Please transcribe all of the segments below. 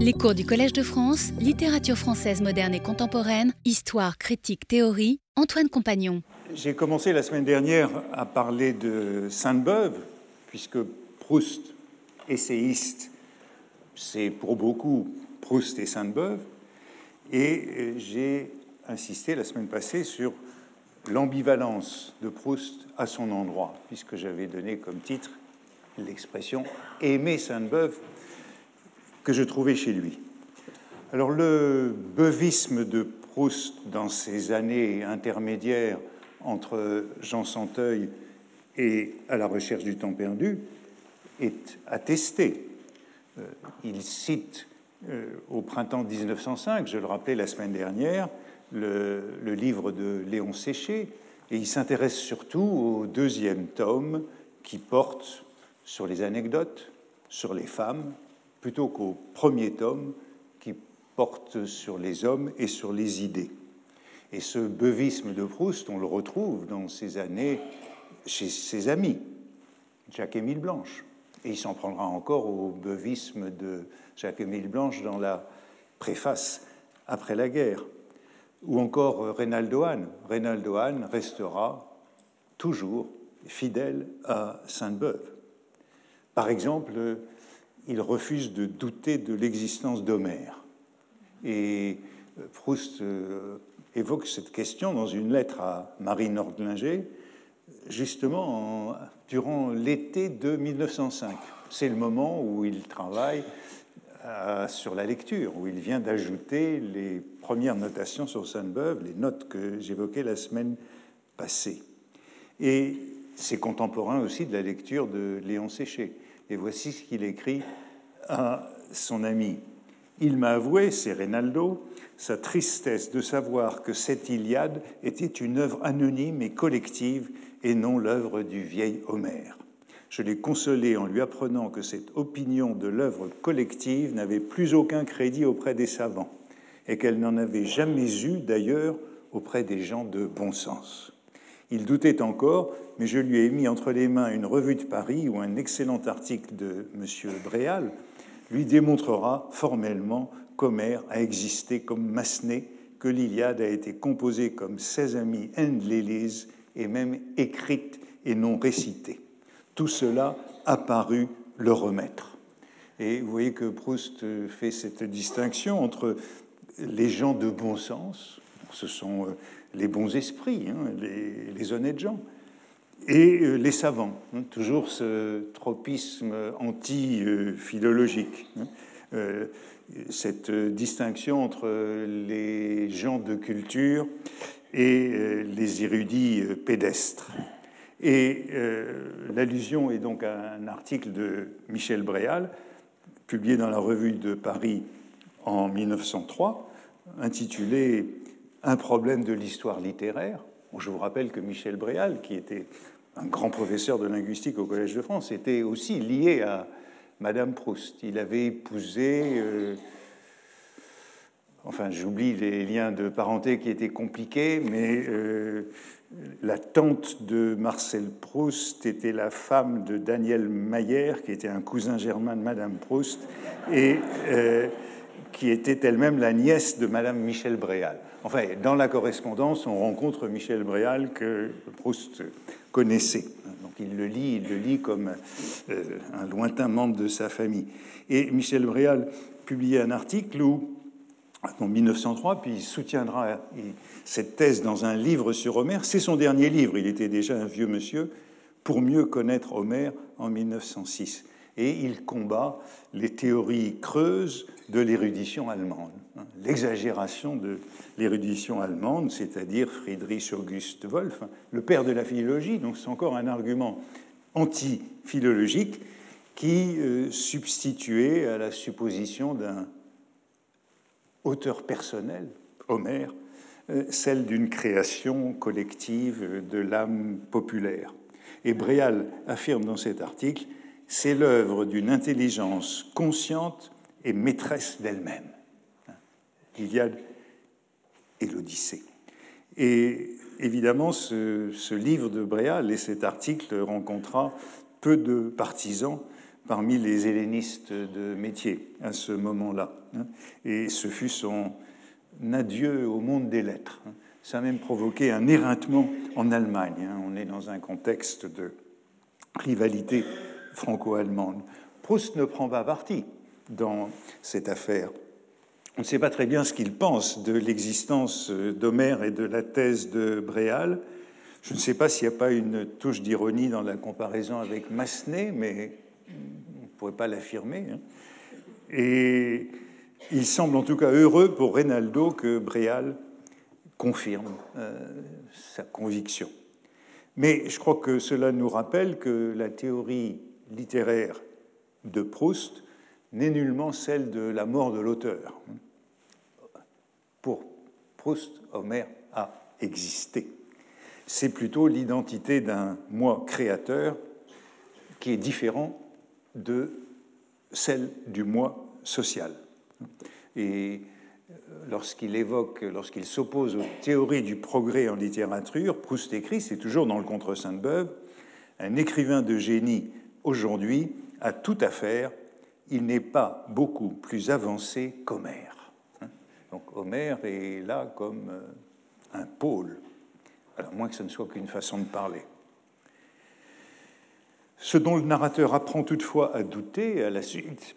Les cours du Collège de France, littérature française moderne et contemporaine, histoire, critique, théorie, Antoine Compagnon. J'ai commencé la semaine dernière à parler de Sainte-Beuve, puisque Proust, essayiste, c'est pour beaucoup Proust et Sainte-Beuve. Et j'ai insisté la semaine passée sur l'ambivalence de Proust à son endroit, puisque j'avais donné comme titre l'expression aimer Sainte-Beuve que je trouvais chez lui. Alors le beuvisme de Proust dans ces années intermédiaires entre Jean Santeuil et à la recherche du temps perdu est attesté. Euh, il cite euh, au printemps 1905, je le rappelais la semaine dernière, le livre de Léon Séché, et il s'intéresse surtout au deuxième tome qui porte sur les anecdotes, sur les femmes, plutôt qu'au premier tome qui porte sur les hommes et sur les idées. Et ce beuvisme de Proust, on le retrouve dans ces années chez ses amis, Jacques-Émile Blanche. Et il s'en prendra encore au beuvisme de Jacques-Émile Blanche dans la préface après la guerre. Ou encore Reynaldo Hahn. Reynaldo Hahn restera toujours fidèle à Sainte-Beuve. Par exemple, il refuse de douter de l'existence d'Homère. Et euh, Proust euh, évoque cette question dans une lettre à Marie Nordlinger, justement durant l'été de 1905. C'est le moment où il travaille euh, sur la lecture, où il vient d'ajouter les premières notations sur Sainte-Beuve, les notes que j'évoquais la semaine passée. Et c'est contemporain aussi de la lecture de Léon Séché. Et voici ce qu'il écrit à son ami. Il m'a avoué, c'est Reynaldo, sa tristesse de savoir que cette Iliade était une œuvre anonyme et collective et non l'œuvre du vieil Homère. Je l'ai consolé en lui apprenant que cette opinion de l'œuvre collective n'avait plus aucun crédit auprès des savants et qu'elle n'en avait jamais eu d'ailleurs auprès des gens de bon sens. Il doutait encore, mais je lui ai mis entre les mains une revue de Paris où un excellent article de M. Bréal lui démontrera formellement qu'Homère a existé comme Massenet, que l'Iliade a été composée comme ses amis l'Élise et même écrite et non récitée. Tout cela a paru le remettre. Et vous voyez que Proust fait cette distinction entre les gens de bon sens, ce sont euh, les bons esprits, hein, les, honnêtes gens, et euh, les savants. Hein, toujours ce tropisme anti-philologique. Hein, euh, cette distinction entre les gens de culture et les érudits pédestres. Et l'allusion est donc à un article de Michel Bréal, publié dans la revue de Paris en 1903, intitulé un problème de l'histoire littéraire. Je vous rappelle que Michel Bréal, qui était un grand professeur de linguistique au Collège de France, était aussi lié à Madame Proust. Il avait épousé, euh, enfin j'oublie les liens de parenté qui étaient compliqués, mais euh, la tante de Marcel Proust était la femme de Daniel Mayer, qui était un cousin germain de Madame Proust, et euh, qui était elle-même la nièce de Madame Michel Bréal. Enfin, dans la correspondance, on rencontre Michel Bréal que Proust connaissait. Donc il le lit, le lit comme euh, un lointain membre de sa famille. Et Michel Bréal publiait un article où, en 1903, puis il soutiendra cette thèse dans un livre sur Homère. C'est son dernier livre, il était déjà un vieux monsieur, pour mieux connaître Homère en 1906 et il combat les théories creuses de l'érudition allemande, l'exagération de l'érudition allemande, c'est-à-dire Friedrich August Wolff, le père de la philologie, donc c'est encore un argument anti-philologique qui euh, substituait à la supposition d'un auteur personnel, Homère, euh, celle d'une création collective de l'âme populaire. Et Bréal affirme dans cet article c'est l'œuvre d'une intelligence consciente et maîtresse d'elle-même. L'Iliade et l'Odyssée. Et évidemment, ce, livre de Bréal et cet article rencontra peu de partisans parmi les hellénistes de métier à ce moment-là. Hein. Et ce fut son adieu au monde des lettres. Hein. Ça a même provoqué un éreintement en Allemagne. Hein. On est dans un contexte de rivalité franco-allemande. Proust ne prend pas parti dans cette affaire. On ne sait pas très bien ce qu'il pense de l'existence d'Homère et de la thèse de Bréal. Je ne sais pas s'il n'y a pas une touche d'ironie dans la comparaison avec Massenet, mais on ne pourrait pas l'affirmer. Hein. Et il semble en tout cas heureux pour Reynaldo que Bréal confirme euh, sa conviction. Mais je crois que cela nous rappelle que la théorie littéraire de Proust n'est nullement celle de la mort de l'auteur. Proust, Homère a existé. C'est plutôt l'identité d'un moi créateur qui est différent de celle du moi social. Et lorsqu'il évoque, lorsqu'il s'oppose aux théories du progrès en littérature, Proust écrit, c'est toujours dans le contre Sainte-Beuve, un écrivain de génie aujourd'hui a tout à faire, il n'est pas beaucoup plus avancé qu'Homère. Donc Homère est là comme euh, un pôle, alors moins que ce ne soit qu'une façon de parler. Ce dont le narrateur apprend toutefois à douter à la suite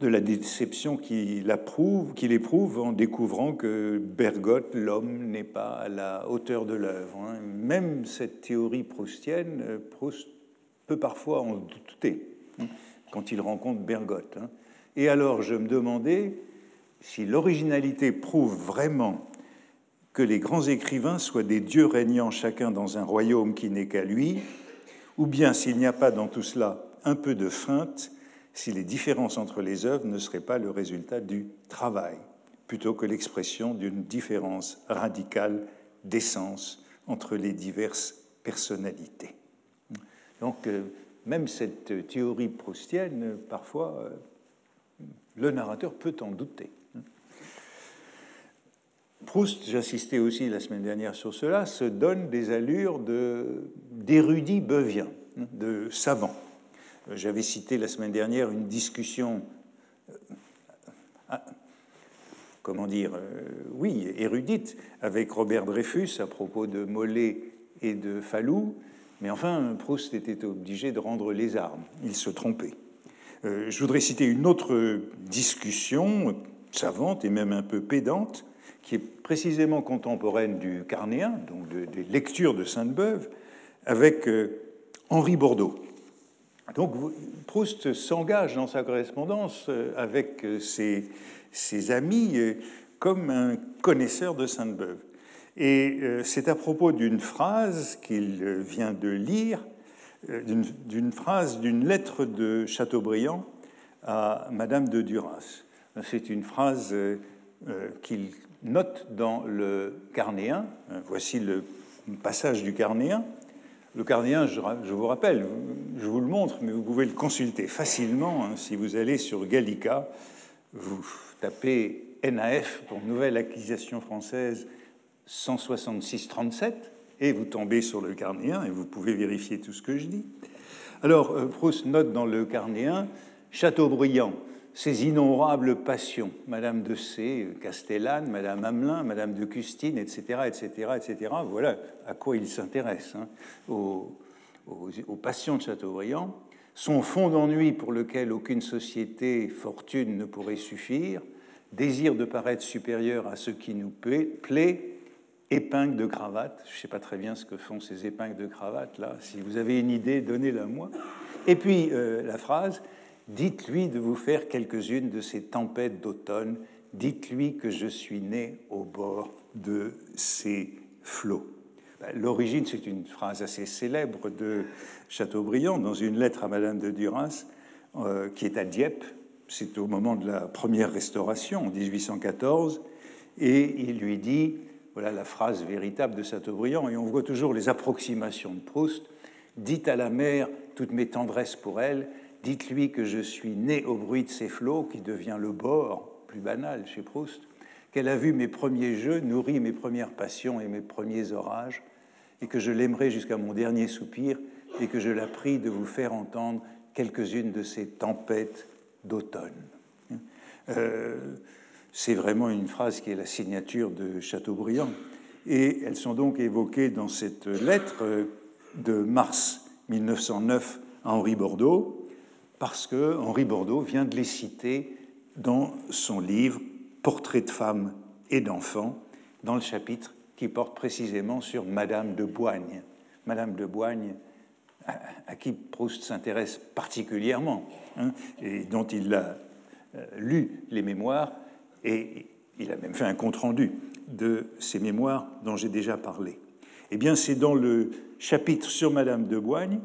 de la déception qu'il éprouve en découvrant que Bergotte, l'homme, n'est pas à la hauteur de l'œuvre. Hein. Même cette théorie proustienne, euh, Proust peut parfois en douter hein, quand il rencontre Bergotte. Hein. Et alors je me demandais si l'originalité prouve vraiment que les grands écrivains soient des dieux régnant chacun dans un royaume qui n'est qu'à lui, ou bien s'il n'y a pas dans tout cela un peu de feinte, si les différences entre les œuvres ne seraient pas le résultat du travail, plutôt que l'expression d'une différence radicale d'essence entre les diverses personnalités. Donc, euh, même cette théorie proustienne, parfois, euh, le narrateur peut en douter. Proust, j'assistais aussi la semaine dernière sur cela, se donne des allures d'érudit beuvien, de savant. J'avais cité la semaine dernière une discussion, euh, ah, comment dire, euh, oui, érudite, avec Robert Dreyfus à propos de Mollet et de Fallou, mais enfin, Proust était obligé de rendre les armes. Il se trompait. Euh, je voudrais citer une autre discussion savante et même un peu pédante, qui est précisément contemporaine du Carnéen, donc des lectures de Sainte-Beuve, avec Henri Bordeaux. Donc Proust s'engage dans sa correspondance euh, avec euh, ses, amis euh, comme un connaisseur de Sainte-Beuve. Et c'est à propos d'une phrase qu'il vient de lire, d'une phrase d'une lettre de Chateaubriand à Madame de Duras. C'est une phrase qu'il note dans le Carnéen. Voici le passage du Carnéen. Le Carnéen, je, vous rappelle, je vous le montre, mais vous pouvez le consulter facilement hein, si vous allez sur Gallica, vous tapez NAF pour Nouvelle Acquisition Française 166-37 et vous tombez sur le Carnéen et vous pouvez vérifier tout ce que je dis. Alors, euh, Proust note dans le Carnéen Chateaubriand, ces innombrables passions, Madame de C, Castellane, Madame Hamelin, Madame de Custine, etc., etc., etc. Voilà à quoi il s'intéresse, hein, aux, passions de Chateaubriand, son fond d'ennui pour lequel aucune société, fortune ne pourrait suffire, désir de paraître supérieur à ce qui nous plaît, épingles de cravate. Je ne sais pas très bien ce que font ces épingles de cravate là. Si vous avez une idée, donnez-la moi. Et puis euh, la phrase Dites-lui de vous faire quelques-unes de ces tempêtes d'automne. Dites-lui que je suis né au bord de ces flots. Ben, l'origine, c'est une phrase assez célèbre de Chateaubriand dans une lettre à Madame de Duras, euh, qui est à Dieppe. C'est au moment de la première restauration, en 1814. Et il lui dit, voilà la phrase véritable de Chateaubriand, et on voit toujours les approximations de Proust. Dites à la mère toutes mes tendresses pour elle, Dites-lui que je suis né au bruit de ses flots, qui devient le bord, plus banal chez Proust, qu'elle a vu mes premiers jeux, nourri mes premières passions et mes premiers orages, et que je l'aimerai jusqu'à mon dernier soupir, et que je la prie de vous faire entendre quelques-unes de ces tempêtes d'automne. Euh, c'est vraiment une phrase qui est la signature de Chateaubriand. Et elles sont donc évoquées dans cette lettre de mars 1909 à Henri Bordeaux, parce que Henri Bordeaux vient de les citer dans son livre Portrait de femmes et d'enfants, dans le chapitre qui porte précisément sur Madame de Boigne. Madame de Boigne, à, qui Proust s'intéresse particulièrement, hein, et dont il a euh, lu les mémoires, et il a même fait un compte-rendu de ces mémoires dont j'ai déjà parlé. Eh bien, c'est dans le chapitre sur Madame de Boigne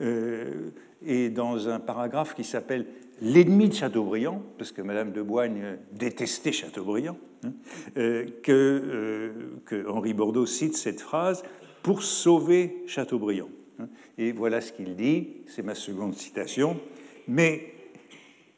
euh, et dans un paragraphe qui s'appelle L'ennemi de Chateaubriand, parce que Madame de Boigne détestait Chateaubriand, hein, euh, que, que Henri Bordeaux cite cette phrase pour sauver Chateaubriand. Hein. Et voilà ce qu'il dit, c'est ma seconde citation. Mais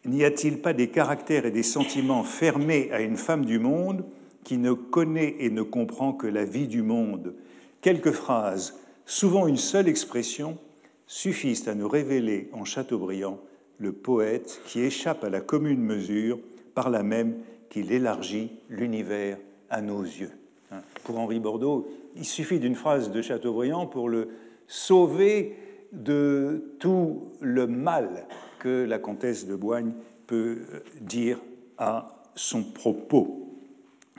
n'y a-t-il pas des caractères et des sentiments fermés à une femme du monde qui ne connaît et ne comprend que la vie du monde? Quelques phrases, souvent une seule expression, suffisent à nous révéler en Chateaubriand le poète qui échappe à la commune mesure par là même qu'il élargit l'univers à nos yeux. Hein. Pour Henri Bordeaux, il suffit d'une phrase de Chateaubriand pour le sauver de tout le mal que la comtesse de Boigne peut dire à son propos.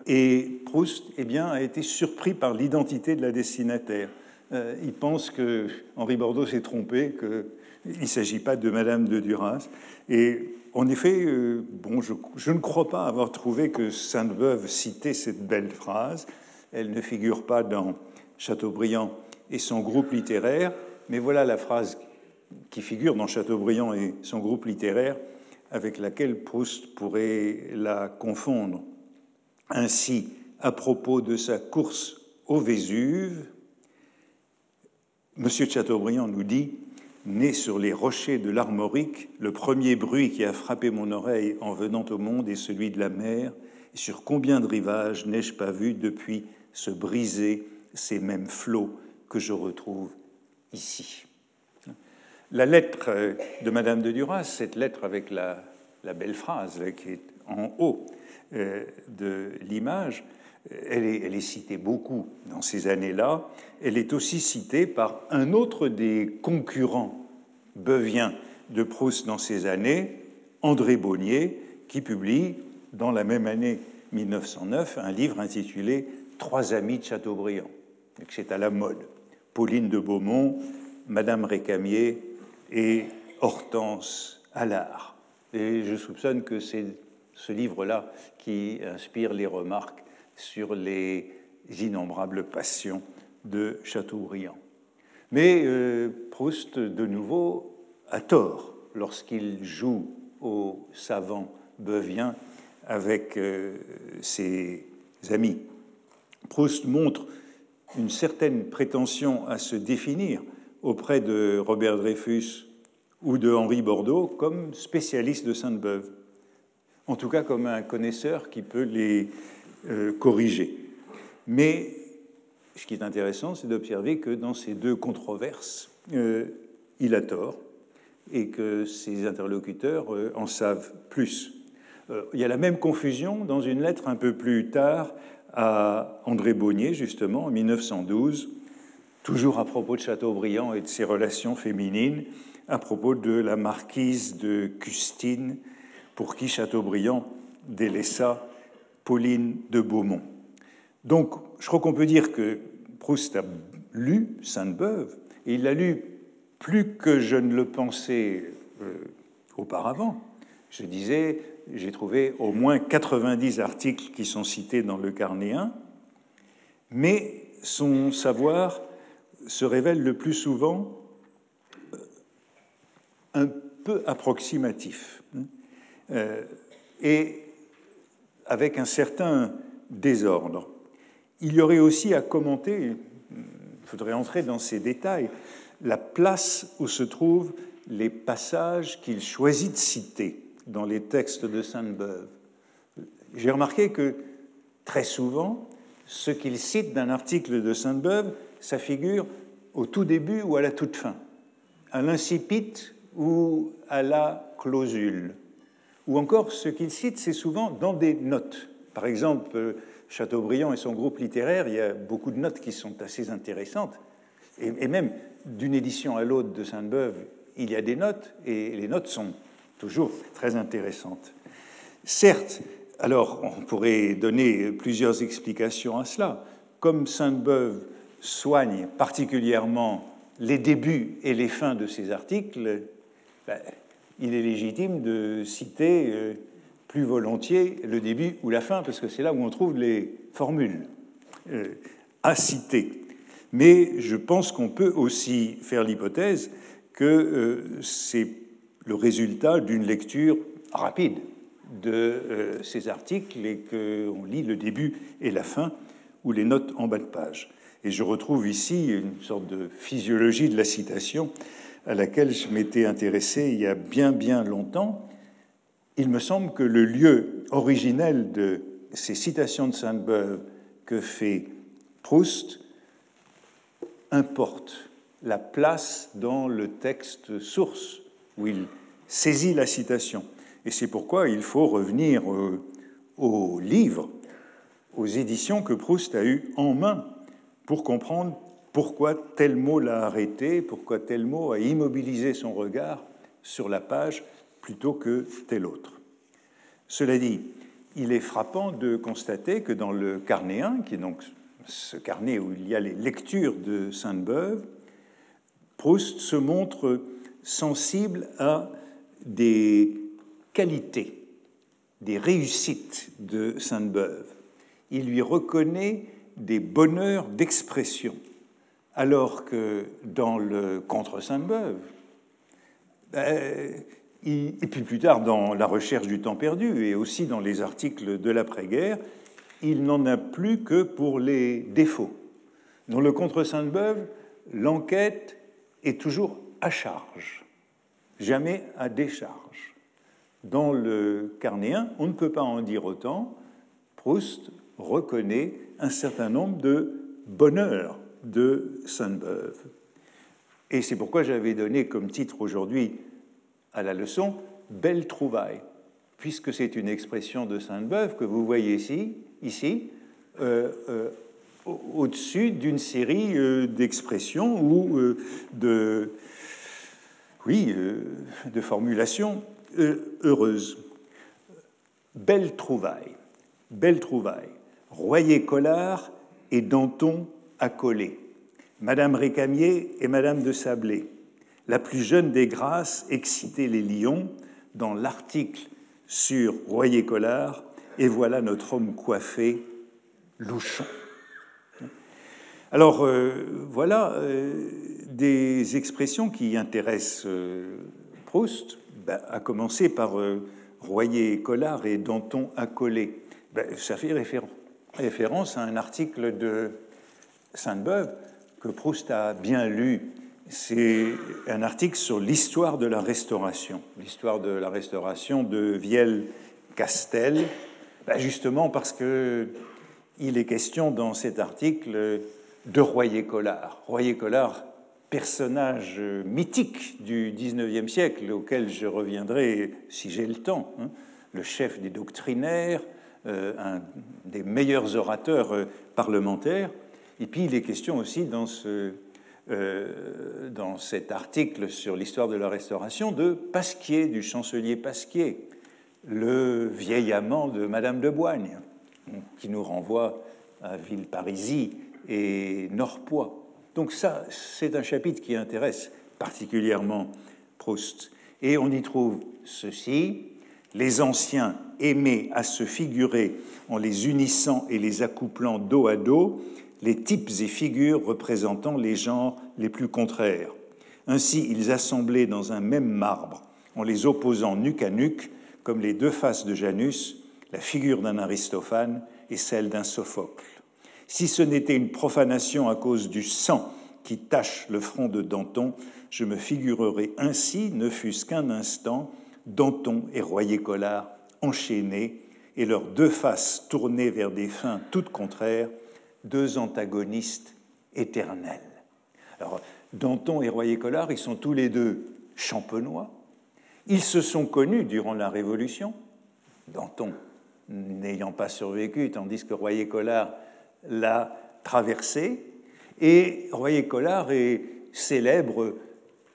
Et Proust eh bien, a été surpris par l'identité de la destinataire. Euh, il pense que Henri Bordeaux s'est trompé, qu'il ne s'agit pas de Madame de Duras. Et en effet, euh, bon, je, je, ne crois pas avoir trouvé que Sainte-Beuve citait cette belle phrase. Elle ne figure pas dans Chateaubriand et son groupe littéraire, mais voilà la phrase qui figure dans Chateaubriand et son groupe littéraire avec laquelle Proust pourrait la confondre. Ainsi, à propos de sa course au Vésuve, M. Chateaubriand nous dit Né sur les rochers de l'Armorique, le premier bruit qui a frappé mon oreille en venant au monde est celui de la mer. Sur combien de rivages n'ai-je pas vu depuis se briser ces mêmes flots que je retrouve ici? La lettre de Madame de Duras, cette lettre avec la, belle phrase qui est en haut euh, de l'image, elle est, citée beaucoup dans ces années-là. Elle est aussi citée par un autre des concurrents beuviens de Proust dans ces années, André Bonnier, qui publie dans la même année 1909 un livre intitulé Trois amis de Chateaubriand que c'est à la mode. Pauline de Beaumont, Madame Récamier et Hortense Allard. Et je soupçonne que c'est ce livre-là qui inspire les remarques sur les innombrables passions de Chateaubriand. Mais euh, Proust, de nouveau, a tort lorsqu'il joue au savant beuvien avec euh, ses amis. Proust montre une certaine prétention à se définir auprès de Robert Dreyfus ou de Henri Bordeaux comme spécialiste de Sainte-Beuve, en tout cas comme un connaisseur qui peut les euh, corriger. Mais ce qui est intéressant, c'est d'observer que dans ces deux controverses, euh, il a tort et que ses interlocuteurs euh, en savent plus. il y a la même confusion dans une lettre un peu plus tard à André Bonnier, justement, en 1912, toujours à propos de Chateaubriand et de ses relations féminines, à propos de la marquise de Custine, pour qui Chateaubriand délaissa Pauline de Beaumont. Donc, je crois qu'on peut dire que Proust a lu Sainte-Beuve, et il l'a lu plus que je ne le pensais euh, auparavant. Je disais, j'ai trouvé au moins 90 articles qui sont cités dans le carnéen, mais son savoir se révèle le plus souvent euh, un peu approximatif euh, et avec un certain désordre. Il y aurait aussi à commenter, il faudrait entrer dans ces détails, la place où se trouvent les passages qu'il choisit de citer dans les textes de Sainte-Beuve. J'ai remarqué que très souvent, ce qu'il cite d'un article de Sainte-Beuve, ça figure au tout début ou à la toute fin, à l'incipit ou à la clausule. Ou encore, ce qu'il cite, c'est souvent dans des notes. Par exemple, Chateaubriand et son groupe littéraire, il y a beaucoup de notes qui sont assez intéressantes. Et, même d'une édition à l'autre de Sainte-Beuve, il y a des notes, et les notes sont toujours très intéressantes. Certes, alors on pourrait donner plusieurs explications à cela. Comme Sainte-Beuve soigne particulièrement les débuts et les fins de ses articles, ben, il est légitime de citer euh, plus volontiers le début ou la fin, parce que c'est là où on trouve les formules euh, à citer. Mais je pense qu'on peut aussi faire l'hypothèse que euh, c'est le résultat d'une lecture rapide de ces articles et qu'on lit le début et la fin ou les notes en bas de page. Et je retrouve ici une sorte de physiologie de la citation à laquelle je m'étais intéressé il y a bien bien longtemps. Il me semble que le lieu originel de ces citations de Sainte-Beuve que fait Proust importe la place dans le texte source où il saisit la citation. Et c'est pourquoi il faut revenir aux livres, aux éditions que Proust a eues en main pour comprendre pourquoi tel mot l'a arrêté, pourquoi tel mot a immobilisé son regard sur la page plutôt que tel autre? Cela dit, il est frappant de constater que dans le carnet 1, qui est donc ce carnet où il y a les lectures de Sainte-Beuve, Proust se montre sensible à des qualités, des réussites de Sainte-Beuve. Il lui reconnaît des bonheurs d'expression, alors que dans le Contre Sainte-Beuve, ben, et puis plus tard dans La recherche du temps perdu et aussi dans les articles de l'après-guerre, il n'en a plus que pour les défauts. Dans le Contre Sainte-Beuve, l'enquête est toujours à charge, jamais à décharge dans le carnéen, on ne peut pas en dire autant. Proust reconnaît un certain nombre de bonheurs de Sainte-Beuve. Et c'est pourquoi j'avais donné comme titre aujourd'hui à la leçon Belle trouvaille, puisque c'est une expression de Sainte-Beuve que vous voyez ici, ici euh, euh, au-dessus d'une série euh, d'expressions ou de, oui, de formulations heureuse. Belle trouvaille, belle trouvaille. Royer Collard et Danton Madame Récamier et Madame de Sablé. La plus jeune des grâces excitait les lions dans l'article sur Royer Collard, et voilà notre homme coiffé, Louchon. Alors euh, voilà euh, des expressions qui intéressent euh, Proust, ben, à commencer par Royer Collard et Danton accolé. Ben, ça fait référence à un article de Sainte-Beuve que Proust a bien lu. C'est un article sur l'histoire de la Restauration, l'histoire de la Restauration de Vielle-Castel, ben, justement parce que il est question dans cet article de Royer-Collard. Royer-Collard personnage mythique du XIXe siècle, auquel je reviendrai si j'ai le temps, hein. le chef des doctrinaires, euh, un des meilleurs orateurs euh, parlementaires. Et puis il est question aussi dans, ce, euh, dans cet article sur l'histoire de la Restauration de Pasquier, du chancelier Pasquier, le vieil amant de Madame de Boigne, qui nous renvoie à Villeparisis et Norpois. Donc ça, c'est un chapitre qui intéresse particulièrement Proust. Et on y trouve ceci, les anciens aimaient à se figurer en les unissant et les accouplant dos à dos les types et figures représentant les genres les plus contraires. Ainsi, ils assemblaient dans un même marbre, en les opposant nuque à nuque, comme les deux faces de Janus, la figure d'un Aristophane et celle d'un Sophocle. Si ce n'était une profanation à cause du sang qui tache le front de Danton, je me figurerais ainsi, ne fût-ce qu'un instant, Danton et Royer-Collard enchaînés et leurs deux faces tournées vers des fins toutes contraires, deux antagonistes éternels. Alors, Danton et Royer-Collard, ils sont tous les deux champenois. Ils se sont connus durant la Révolution, Danton n'ayant pas survécu, tandis que Royer-Collard l'a traversé. Et Royer-Collard est célèbre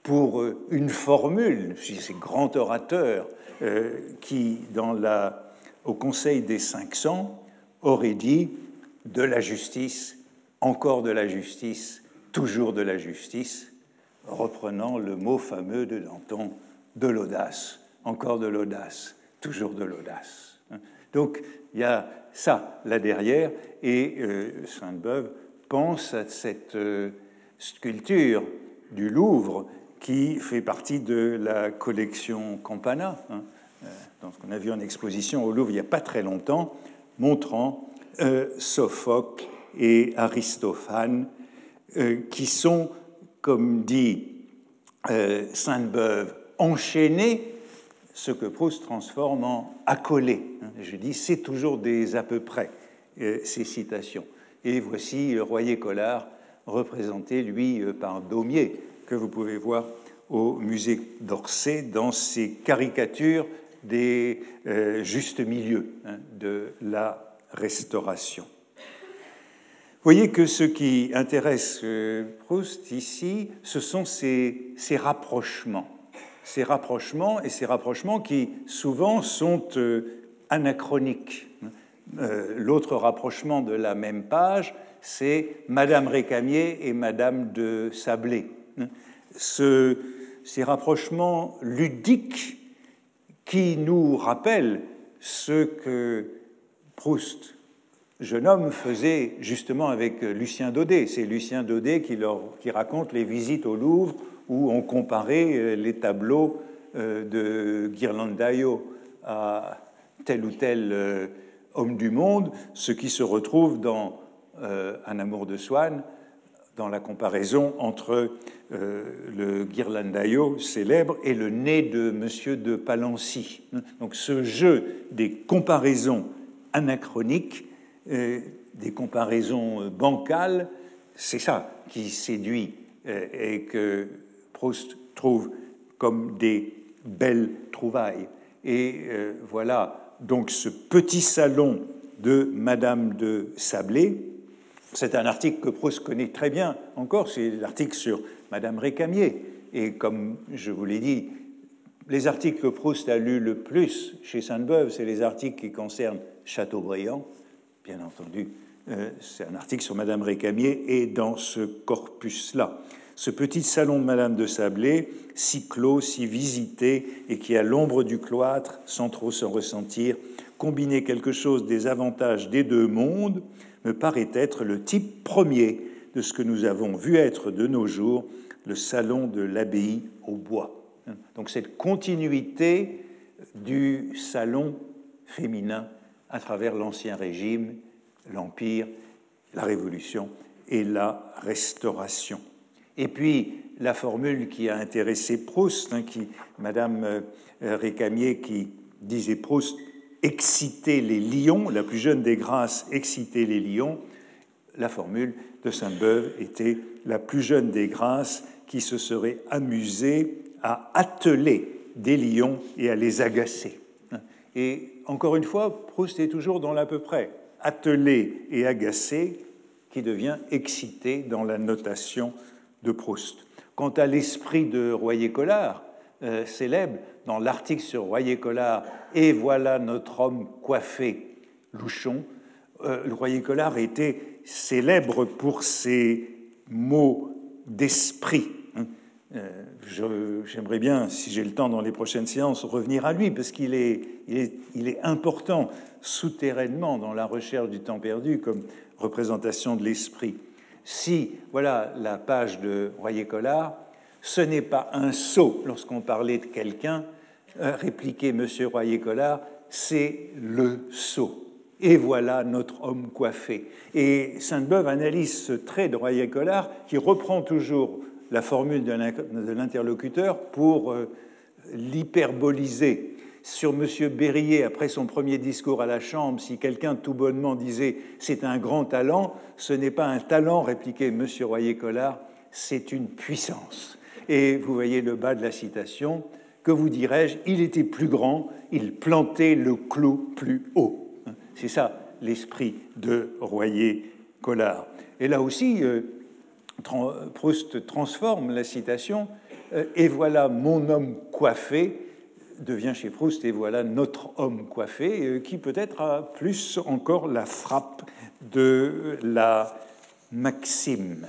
pour une formule, c'est grand orateur, euh, qui, au Conseil des 500, aurait dit de la justice, encore de la justice, toujours de la justice, reprenant le mot fameux de Danton, de l'audace, encore de l'audace, toujours de l'audace. Donc il y a ça là derrière, et euh, Sainte-Beuve pense à cette euh, sculpture du Louvre qui fait partie de la collection Campana, hein, euh, donc on a vu en exposition au Louvre il n'y a pas très longtemps, montrant euh, Sophocle et Aristophane, euh, qui sont, comme dit Sainte-Beuve, enchaînés, ce que Proust transforme en accolés. Hein. Je dis, c'est toujours des à peu près, ces citations. Et voici Royer-Collard représenté, lui, par Daumier, que vous pouvez voir au musée d'Orsay dans ses caricatures des euh, justes milieux hein, de la restauration. Vous voyez que ce qui intéresse euh, Proust ici, ce sont ces, rapprochements. Ces rapprochements et ces rapprochements qui souvent sont euh, anachroniques. L'autre rapprochement de la même page, c'est Madame Récamier et Madame de Sablé. Ce, ces rapprochements ludiques qui nous rappellent ce que Proust, jeune homme, faisait justement avec Lucien Daudet. C'est Lucien Daudet qui, leur, qui raconte les visites au Louvre où on comparait euh, les tableaux euh, de Ghirlandaio à tel ou tel euh, homme du monde, ce qui se retrouve dans Un amour de Swann, dans la comparaison entre le Ghirlandaio célèbre et le nez de Monsieur de Palancy. Donc ce jeu des comparaisons anachroniques, euh, des comparaisons bancales, c'est ça qui séduit euh, et que Proust trouve comme des belles trouvailles. Et voilà donc ce petit salon de Madame de Sablé, c'est un article que Proust connaît très bien encore, c'est l'article sur Madame Récamier. Et comme je vous l'ai dit, les articles que Proust a lus le plus chez Sainte-Beuve, c'est les articles qui concernent Chateaubriand, bien entendu. Euh, c'est un article sur Madame Récamier et dans ce corpus-là. Ce petit salon de Madame de Sablé, si clos, si visité, et qui, à l'ombre du cloître, sans trop s'en ressentir, combinait quelque chose des avantages des deux mondes, me paraît être le type premier de ce que nous avons vu être de nos jours le salon de l'abbaye au bois. Donc cette continuité du salon féminin à travers l'Ancien Régime, l'Empire, la Révolution et la Restauration. Et puis la formule qui a intéressé Proust, hein, qui, Madame euh, Récamier qui disait Proust exciter les lions, la plus jeune des grâces, exciter les lions, la formule de Sainte-Beuve était la plus jeune des grâces qui se serait amusée à atteler des lions et à les agacer. Et encore une fois, Proust est toujours dans l'à peu près. Atteler et agacer qui devient excité dans la notation de Proust. Quant à l'esprit de Royer-Collard, euh, célèbre dans l'article sur Royer-Collard Et voilà notre homme coiffé, Louchon. Euh, Royer-Collard était célèbre pour ses mots d'esprit. Euh, j'aimerais bien, si j'ai le temps dans les prochaines séances, revenir à lui, parce qu'il est, important souterrainement dans la recherche du temps perdu comme représentation de l'esprit. Si, voilà la page de Royer-Collard, ce n'est pas un sot lorsqu'on parlait de quelqu'un, euh, répliquait M. Royer-Collard, c'est le sot. Et voilà notre homme coiffé. Et Sainte-Beuve analyse ce trait de Royer-Collard qui reprend toujours la formule de l'interlocuteur pour euh, l'hyperboliser. Sur M. Berryer, après son premier discours à la Chambre, si quelqu'un tout bonnement disait c'est un grand talent, ce n'est pas un talent, répliquait M. Royer-Collard, c'est une puissance. Et vous voyez le bas de la citation, que vous dirais-je, il était plus grand, il plantait le clou plus haut. C'est ça l'esprit de Royer-Collard. Et là aussi, euh, Proust transforme la citation, euh, et voilà mon homme coiffé, devient chez Proust, et voilà notre homme coiffé, euh, qui peut-être a plus encore la frappe de la maxime.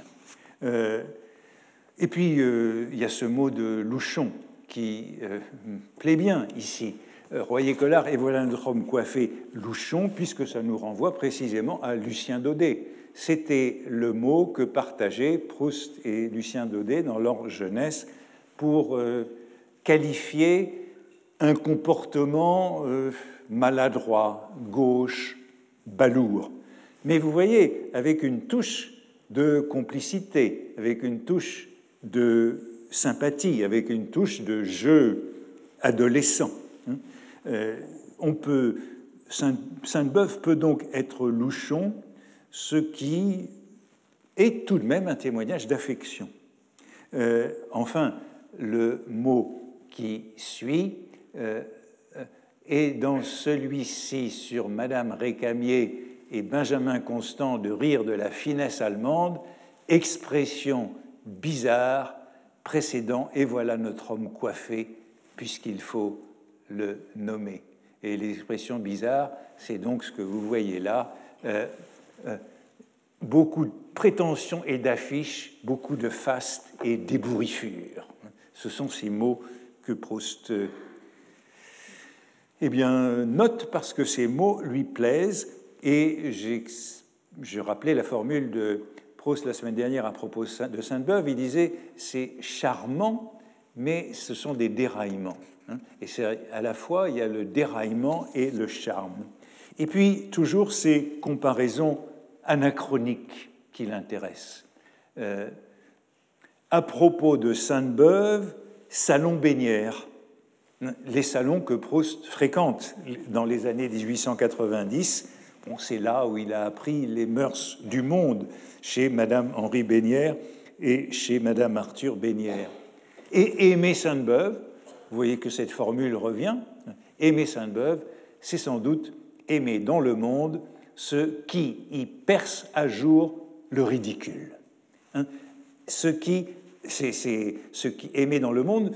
Et puis, il y a ce mot de Louchon qui plaît bien ici. Royer-Collard, et voilà notre homme coiffé Louchon, puisque ça nous renvoie précisément à Lucien Daudet c'était le mot que partageaient Proust et Lucien Daudet dans leur jeunesse pour euh, qualifier un comportement euh, maladroit, gauche, balourd. Mais vous voyez, avec une touche de complicité, avec une touche de sympathie, avec une touche de jeu adolescent. Euh, on peut, Sainte-Beuve peut donc être louchon ce qui est tout de même un témoignage d'affection. Euh, enfin, le mot qui suit euh, est dans celui-ci sur Madame Récamier et Benjamin Constant de rire de la finesse allemande, expression bizarre précédent, et voilà notre homme coiffé, puisqu'il faut le nommer. Et l'expression bizarre, c'est donc ce que vous voyez là. Euh, euh, beaucoup de prétentions et d'affiches, beaucoup de faste et d'ébouriffures. Ce sont ces mots que Proust eh bien, note parce que ces mots lui plaisent. Et j'ai rappelé la formule de Proust la semaine dernière à propos de Sainte-Beuve. Il disait c'est charmant, mais ce sont des déraillements. Hein. Et à la fois, il y a le déraillement et le charme. Et puis, toujours ces comparaisons anachronique qui l'intéresse. Euh, à propos de Sainte-Beuve, salon Bénière, les salons que Proust fréquente dans les années 1890. Bon, c'est là où il a appris les mœurs du monde chez Madame Henri Bénière et chez Madame Arthur Bénière. Et aimer Sainte-Beuve, vous voyez que cette formule revient, aimer Sainte-Beuve, c'est sans doute aimer dans le monde ce qui y perce à jour le ridicule. Hein. ce qui, c'est ce qui dans le monde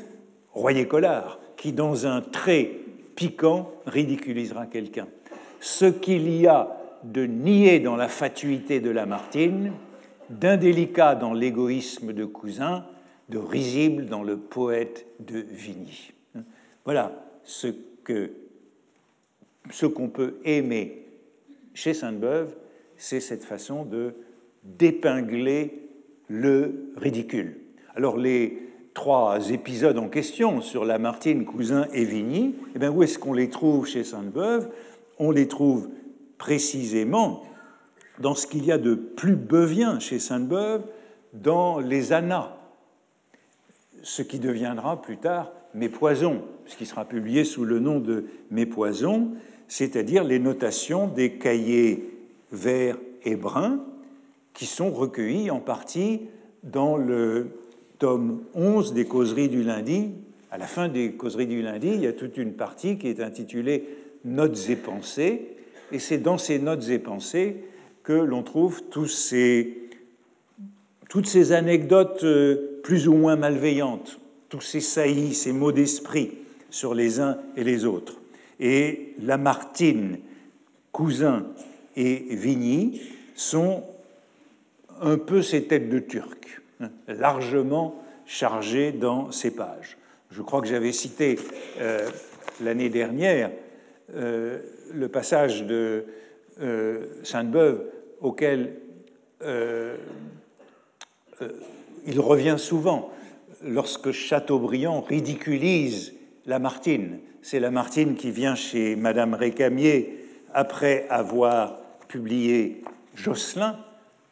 Royer-Collard, qui dans un trait piquant ridiculisera quelqu'un. Ce qu'il y a de niais dans la fatuité de Lamartine, d'indélicat dans l'égoïsme de Cousin, de risible dans le poète de Vigny. Voilà ce que ce qu'on peut aimer chez Sainte-Beuve, c'est cette façon de d'épingler le ridicule. Alors les trois épisodes en question sur Lamartine, Cousin et Vigny, eh bien, où est-ce qu'on les trouve chez Sainte-Beuve? On les trouve précisément dans ce qu'il y a de plus beuvien chez Sainte-Beuve, dans les Annas, ce qui deviendra plus tard Mes Poisons, ce qui sera publié sous le nom de Mes Poisons, c'est-à-dire les notations des cahiers verts et bruns qui sont recueillis en partie dans le tome 11 des causeries du lundi. À la fin des causeries du lundi, il y a toute une partie qui est intitulée Notes et pensées, et c'est dans ces notes et pensées que l'on trouve tous ces, toutes ces anecdotes euh, plus ou moins malveillantes, tous ces saillies, ces mots d'esprit sur les uns et les autres et Lamartine, Cousin et Vigny sont un peu ces têtes de Turc, hein, largement chargées dans ces pages. Je crois que j'avais cité euh, l'année dernière euh, le passage de euh, Sainte-Beuve auquel il revient souvent lorsque Chateaubriand ridiculise Lamartine c'est Lamartine qui vient chez Madame Récamier après avoir publié Jocelyn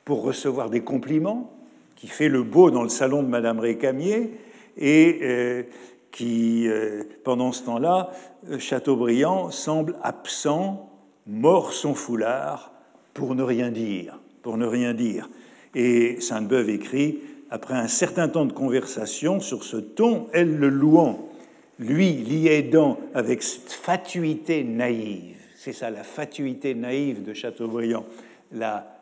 pour recevoir des compliments, qui fait le beau dans le salon de Madame Récamier et euh, qui, euh, pendant ce temps-là, euh, Chateaubriand semble absent, mort son foulard, pour ne rien dire, pour ne rien dire. Et Sainte-Beuve écrit après un certain temps de conversation sur ce ton, elle le louant, lui l'y aidant avec cette fatuité naïve. C'est ça, la fatuité naïve de Chateaubriand, la,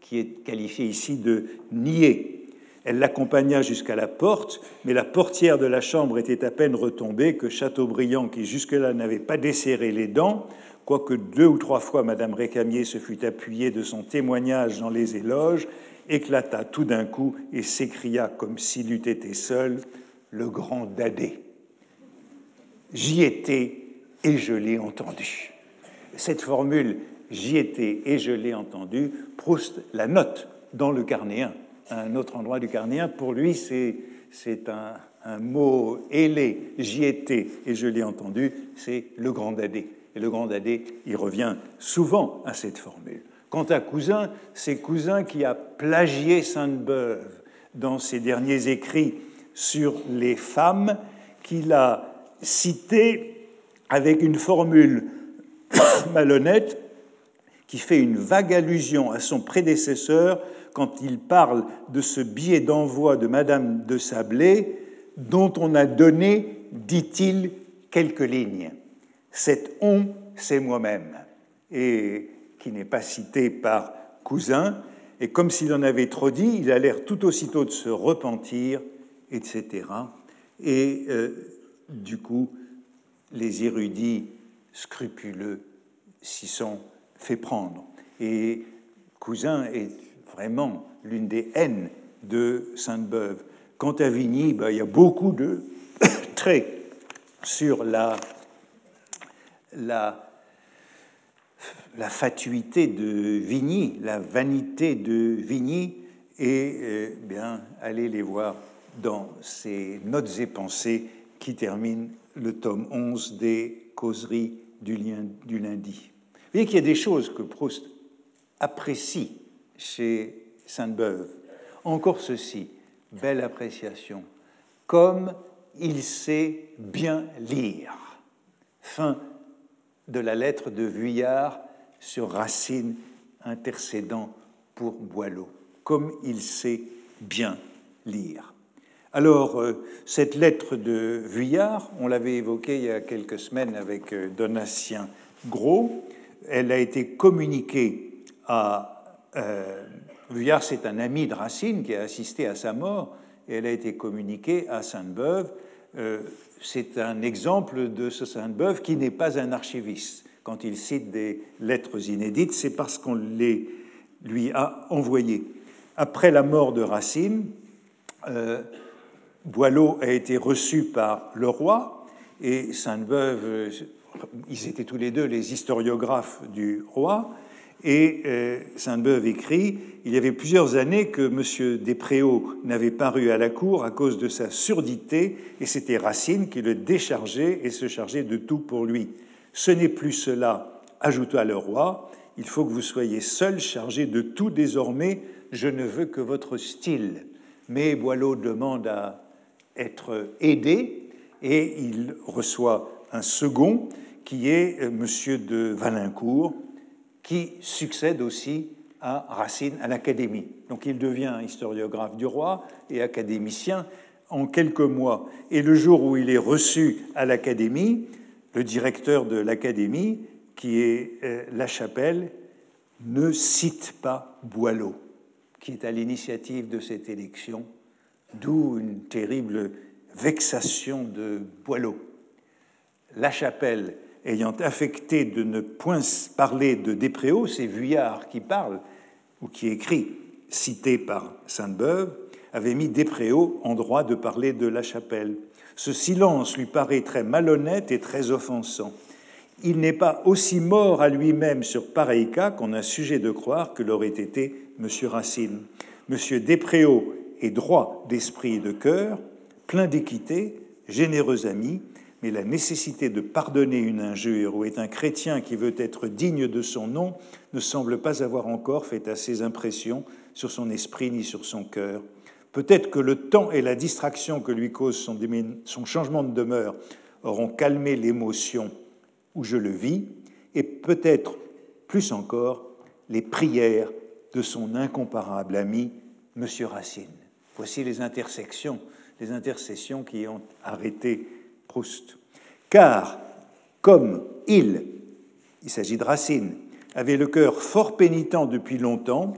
qui est qualifiée ici de nier. Elle l'accompagna jusqu'à la porte, mais la portière de la chambre était à peine retombée que Chateaubriand, qui jusque-là n'avait pas desserré les dents, quoique deux ou trois fois Madame Récamier se fût appuyée de son témoignage dans les éloges, éclata tout d'un coup et s'écria comme s'il eût été seul le grand dadé. J'y étais et je l'ai entendu. Cette formule j'y étais et je l'ai entendu, Proust la note dans le carnéen, à un autre endroit du carnéen. Pour lui, c'est un, un, mot ailé, j'y étais et je l'ai entendu, c'est le grand dadé. Et le grand dadé, il revient souvent à cette formule. Quant à Cousin, c'est Cousin qui a plagié Sainte-Beuve dans ses derniers écrits sur les femmes, qu'il a cité avec une formule malhonnête qui fait une vague allusion à son prédécesseur quand il parle de ce billet d'envoi de Madame de Sablé dont on a donné, dit-il, quelques lignes. Cet on, c'est moi-même. Et qui n'est pas cité par Cousin, et comme s'il en avait trop dit, il a l'air tout aussitôt de se repentir, etc. Et euh, du coup, les érudits scrupuleux s'y sont fait prendre. Et Cousin est vraiment l'une des haines de Sainte-Beuve. Quant à Vigny, ben, il y a beaucoup de traits sur la, la la fatuité de Vigny, la vanité de Vigny, et euh, bien, allez les voir dans ces notes et pensées qui terminent le tome 11 des causeries du, du lundi. Vous voyez qu'il y a des choses que Proust apprécie chez Sainte-Beuve. Encore ceci, belle appréciation, comme il sait bien lire. Fin de la lettre de Vuillard sur Racine intercédant pour Boileau, comme il sait bien lire. Alors, euh, cette lettre de Vuillard, on l'avait évoquée il y a quelques semaines avec euh, Donatien Gros, elle a été communiquée à... Euh, Vuillard, c'est un ami de Racine qui a assisté à sa mort, et elle a été communiquée à Sainte-Beuve. C'est un exemple de ce Sainte-Beuve qui n'est pas un archiviste quand il cite des lettres inédites, c'est parce qu'on les lui a envoyées. Après la mort de Racine, euh, Boileau a été reçu par le roi et Sainte-Beuve, euh, ils étaient tous les deux les historiographes du roi, et euh, Sainte-Beuve écrit Il y avait plusieurs années que M. Despréaux n'avait paru à la cour à cause de sa surdité, et c'était Racine qui le déchargeait et se chargeait de tout pour lui. Ce n'est plus cela, ajouta le roi, il faut que vous soyez seul chargé de tout désormais, je ne veux que votre style. Mais Boileau demande à être aidé et il reçoit un second qui est euh, M. de Valincourt, qui succède aussi à Racine à l'Académie. Donc il devient historiographe du roi et académicien en quelques mois. Et le jour où il est reçu à l'Académie, le directeur de l'Académie, qui est euh, La Chapelle, ne cite pas Boileau, qui est à l'initiative de cette élection, d'où une terrible vexation de Boileau. La Chapelle, ayant affecté de ne point parler de Despréaux, c'est Vuillard qui parle, ou qui écrit, cité par Sainte-Beuve, avait mis Despréaux en droit de parler de La Chapelle. Ce silence lui paraît très malhonnête et très offensant. Il n'est pas aussi mort à lui-même sur pareil cas qu'on a sujet de croire que l'aurait été M. Racine. M. Despréaux est droit d'esprit et de cœur, plein d'équité, généreux ami, mais la nécessité de pardonner une injure ou est un chrétien qui veut être digne de son nom ne semble pas avoir encore fait assez impression sur son esprit ni sur son cœur. Peut-être que le temps et la distraction que lui cause son, changement de demeure auront calmé l'émotion où je le vis, et peut-être plus encore les prières de son incomparable ami, M. Racine. Voici les intersections, les intercessions qui ont arrêté Car, comme il, il s'agit de Racine, avait le cœur fort pénitent depuis longtemps,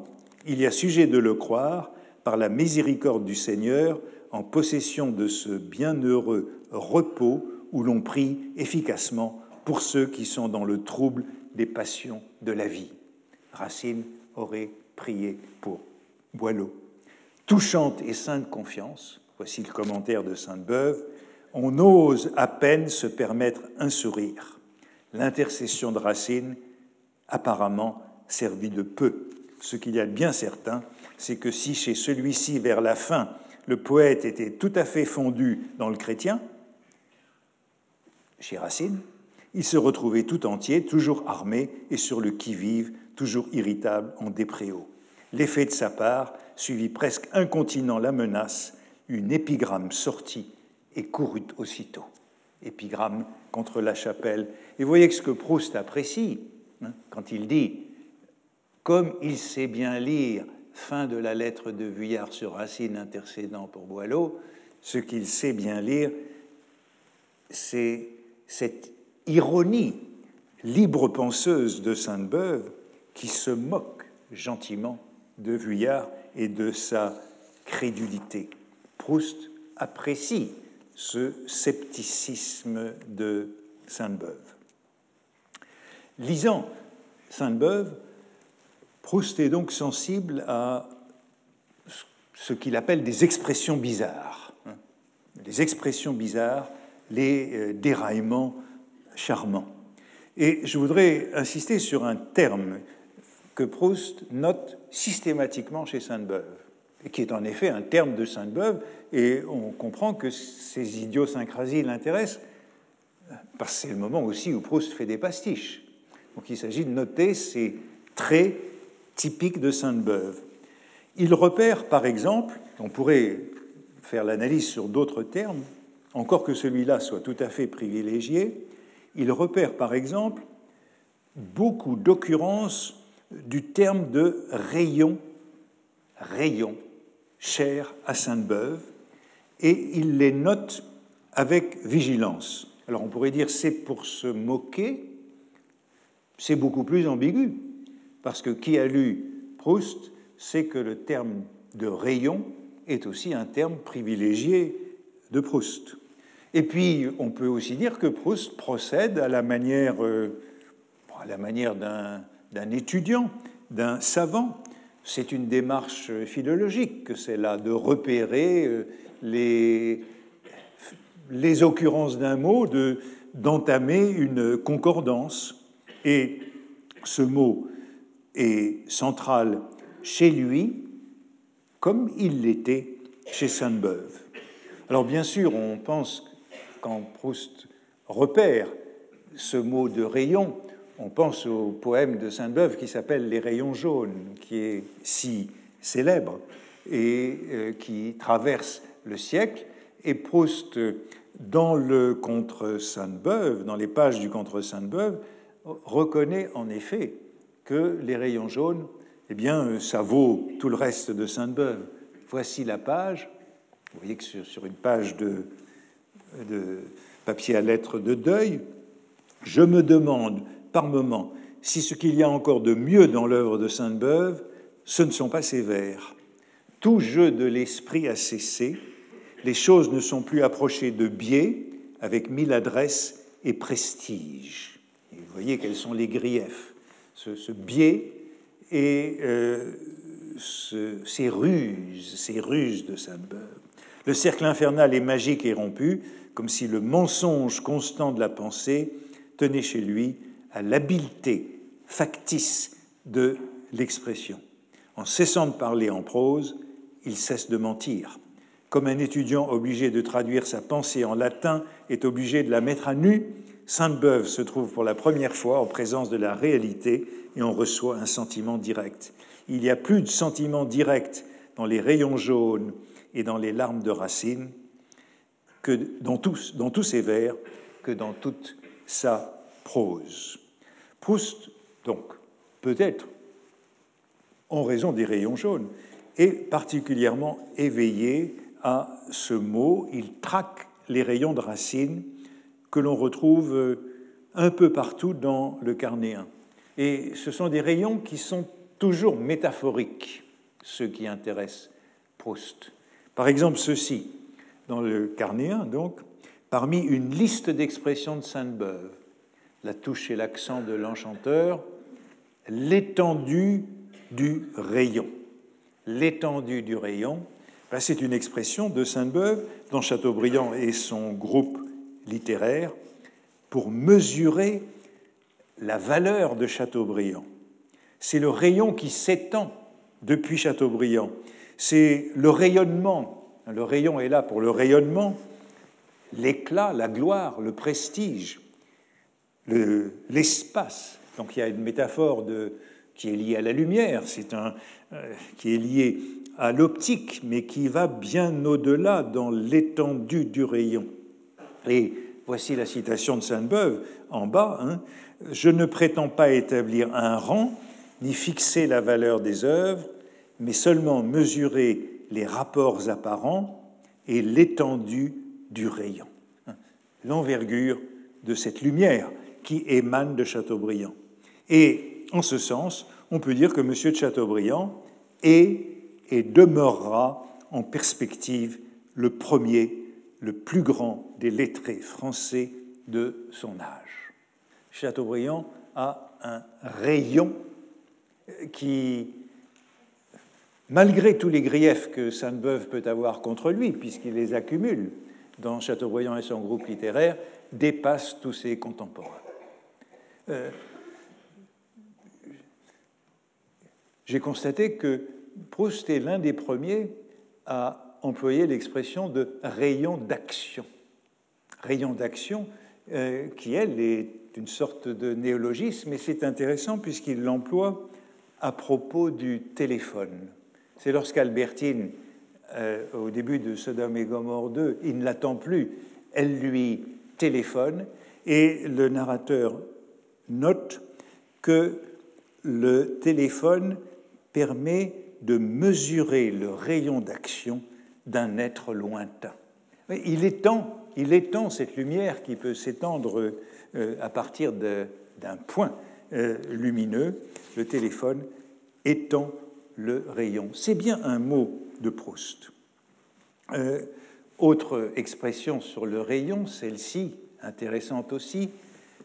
il y a sujet de le croire, par la miséricorde du Seigneur, en possession de ce bienheureux repos où l'on prie efficacement pour ceux qui sont dans le trouble des passions de la vie. Racine aurait prié pour Boileau. Touchante et sainte confiance, voici le commentaire de Sainte-Beuve, on ose à peine se permettre un sourire. L'intercession de Racine apparemment servit de peu. Ce qu'il y a de bien certain, c'est que si chez celui-ci, vers la fin, le poète était tout à fait fondu dans le chrétien, chez Racine, il se retrouvait tout entier, toujours armé et sur le qui-vive, toujours irritable en dépréau. L'effet de sa part suivit presque incontinent la menace, une épigramme sortit et courut aussitôt. Épigramme contre la chapelle. Et vous voyez que ce que Proust apprécie, hein, quand il dit Comme il sait bien lire, fin de la lettre de Vuillard sur Racine intercédant pour Boileau, ce qu'il sait bien lire, c'est cette ironie libre penseuse de Sainte-Beuve qui se moque gentiment de Vuillard et de sa crédulité. Proust apprécie ce scepticisme de Sainte-Beuve. Lisant Sainte-Beuve, Proust est donc sensible à ce qu'il appelle des expressions bizarres. Les expressions bizarres, les euh, déraillements charmants. Et je voudrais insister sur un terme que Proust note systématiquement chez Sainte-Beuve, qui est en effet un terme de Sainte-Beuve, et on comprend que ces idiosyncrasies l'intéressent, parce que c'est le moment aussi où Proust fait des pastiches. Donc il s'agit de noter ces traits typiques de Sainte-Beuve. Il repère, par exemple, on pourrait faire l'analyse sur d'autres termes, encore que celui-là soit tout à fait privilégié, il repère, par exemple, beaucoup d'occurrences du terme de rayon, rayon, cher à Sainte-Beuve, et il les note avec vigilance. Alors on pourrait dire c'est pour se moquer, c'est beaucoup plus ambigu, parce que qui a lu Proust sait que le terme de rayon est aussi un terme privilégié de Proust. Et puis on peut aussi dire que Proust procède à la manière, euh, à la manière d'un étudiant, d'un savant. C'est une démarche philologique que c'est là de repérer euh, les, occurrences d'un mot, de, d'entamer une concordance. Et ce mot est central chez lui comme il l'était chez Sainte-Beuve. Alors bien sûr, on pense quand Proust repère ce mot de rayon, on pense au poème de Sainte-Beuve qui s'appelle Les rayons jaunes, qui est si célèbre et euh, qui traverse le siècle. Et Proust, dans le Contre Sainte-Beuve, dans les pages du Contre Sainte-Beuve, reconnaît en effet que les rayons jaunes, eh bien, ça vaut tout le reste de Sainte-Beuve. Voici la page. Vous voyez que sur, une page de, de papier à lettres de deuil, je me demande par moment si ce qu'il y a encore de mieux dans l'œuvre de Sainte-Beuve, ce ne sont pas ses vers. Tout jeu de l'esprit a cessé, les choses ne sont plus approchées de biais avec mille adresses et prestige. vous voyez quels sont les griefs. Ce, biais et euh, ces ruses, ces ruses de Sainte-Beuve. Le cercle infernal est magique et rompu, comme si le mensonge constant de la pensée tenait chez lui à l'habileté factice de l'expression. En cessant de parler en prose, il cesse de mentir. Comme un étudiant obligé de traduire sa pensée en latin est obligé de la mettre à nu, Sainte-Beuve se trouve pour la première fois en présence de la réalité et on reçoit un sentiment direct. Il y a plus de sentiment direct dans les rayons jaunes et dans les larmes de Racine que dans tous, dans tous ses vers que dans toute sa prose. Proust, donc, peut-être, en raison des rayons jaunes, est particulièrement éveillé à ce mot. Il traque les rayons de racines que l'on retrouve euh, un peu partout dans le carnéen. Et ce sont des rayons qui sont toujours métaphoriques, ceux qui intéressent Proust. Par exemple, ceci, dans le carnéen, donc, parmi une liste d'expressions de Sainte-Beuve, la touche et l'accent de l'enchanteur, l'étendue du rayon. L'étendue du rayon, ben, c'est une expression de Sainte-Beuve dans Chateaubriand et son groupe littéraire pour mesurer la valeur de Chateaubriand. C'est le rayon qui s'étend depuis Chateaubriand. C'est le rayonnement. Le rayon est là pour le rayonnement, l'éclat, la gloire, le prestige, l'espace. Donc il y a une métaphore qui est liée à la lumière, c'est un, euh, qui est liée à l'optique, mais qui va bien au-delà dans l'étendue du rayon. Et voici la citation de Sainte-Beuve en bas. Hein. Je ne prétends pas établir un rang, ni fixer la valeur des œuvres, mais seulement mesurer les rapports apparents et l'étendue du rayon, l'envergure de cette lumière qui émane de Chateaubriand. Et en ce sens, on peut dire que M. de Chateaubriand est et demeurera en perspective le premier, le plus grand des lettrés français de son âge. Chateaubriand a un rayon qui, malgré tous les griefs que Sainte-Beuve peut avoir contre lui, puisqu'il les accumule dans Chateaubriand et son groupe littéraire, dépasse tous ses contemporains. Euh, j'ai constaté que Proust est l'un des premiers à employer l'expression de rayon d'action. Rayon d'action, euh, qui, elle, est une sorte de néologisme, et c'est intéressant puisqu'il l'emploie à propos du téléphone. C'est lorsqu'Albertine, euh, au début de Sodome et Gomorre 2, il ne l'attend plus, elle lui téléphone, et le narrateur note que le téléphone permet de mesurer le rayon d'action d'un être lointain. Il étend, il étend cette lumière qui peut s'étendre euh, à partir d'un point euh, lumineux. Le téléphone étend le rayon. C'est bien un mot de Proust. Euh, autre expression sur le rayon, celle-ci, intéressante aussi.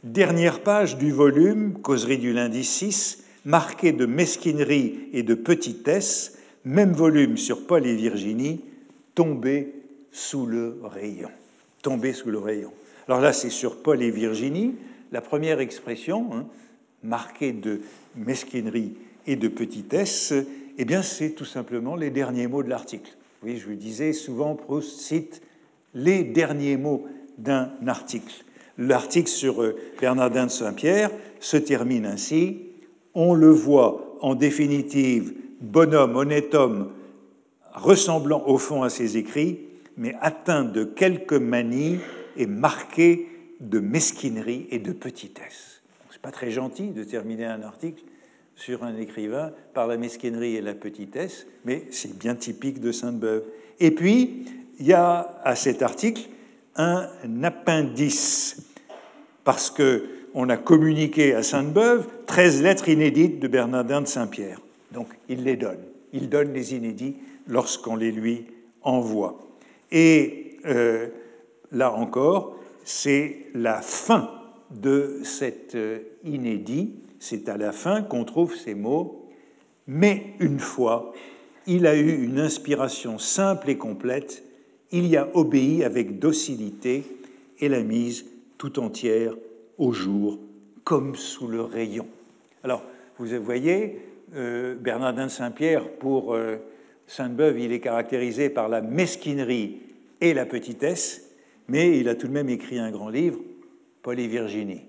Dernière page du volume, Causerie du lundi 6, marqué de mesquinerie et de petitesse, même volume sur Paul et Virginie, tombé sous le rayon. Tombé sous le rayon. Alors là, c'est sur Paul et Virginie, la première expression, hein, marquée de mesquinerie et de petitesse, eh bien, c'est tout simplement les derniers mots de l'article. Oui, je vous disais, souvent Proust cite les derniers mots d'un article. L'article sur euh, Bernardin de Saint-Pierre se termine ainsi on le voit en définitive bonhomme, honnête homme, ressemblant au fond à ses écrits, mais atteint de quelques manies et marqué de mesquinerie et de petitesse. C'est pas très gentil de terminer un article sur un écrivain par la mesquinerie et la petitesse, mais c'est bien typique de Sainte-Beuve. Et puis, il y a à cet article un appendice, parce que on a communiqué à Sainte-Beuve 13 lettres inédites de Bernardin de Saint-Pierre. Donc il les donne. Il donne les inédits lorsqu'on les lui envoie. Et euh, là encore, c'est la fin de cet euh, inédit. C'est à la fin qu'on trouve ces mots. Mais une fois, il a eu une inspiration simple et complète. Il y a obéi avec docilité et la mise tout entière au jour comme sous le rayon. Alors, vous voyez, euh, Bernardin de Saint-Pierre, pour euh, Sainte-Beuve, il est caractérisé par la mesquinerie et la petitesse, mais il a tout de même écrit un grand livre, Paul et Virginie.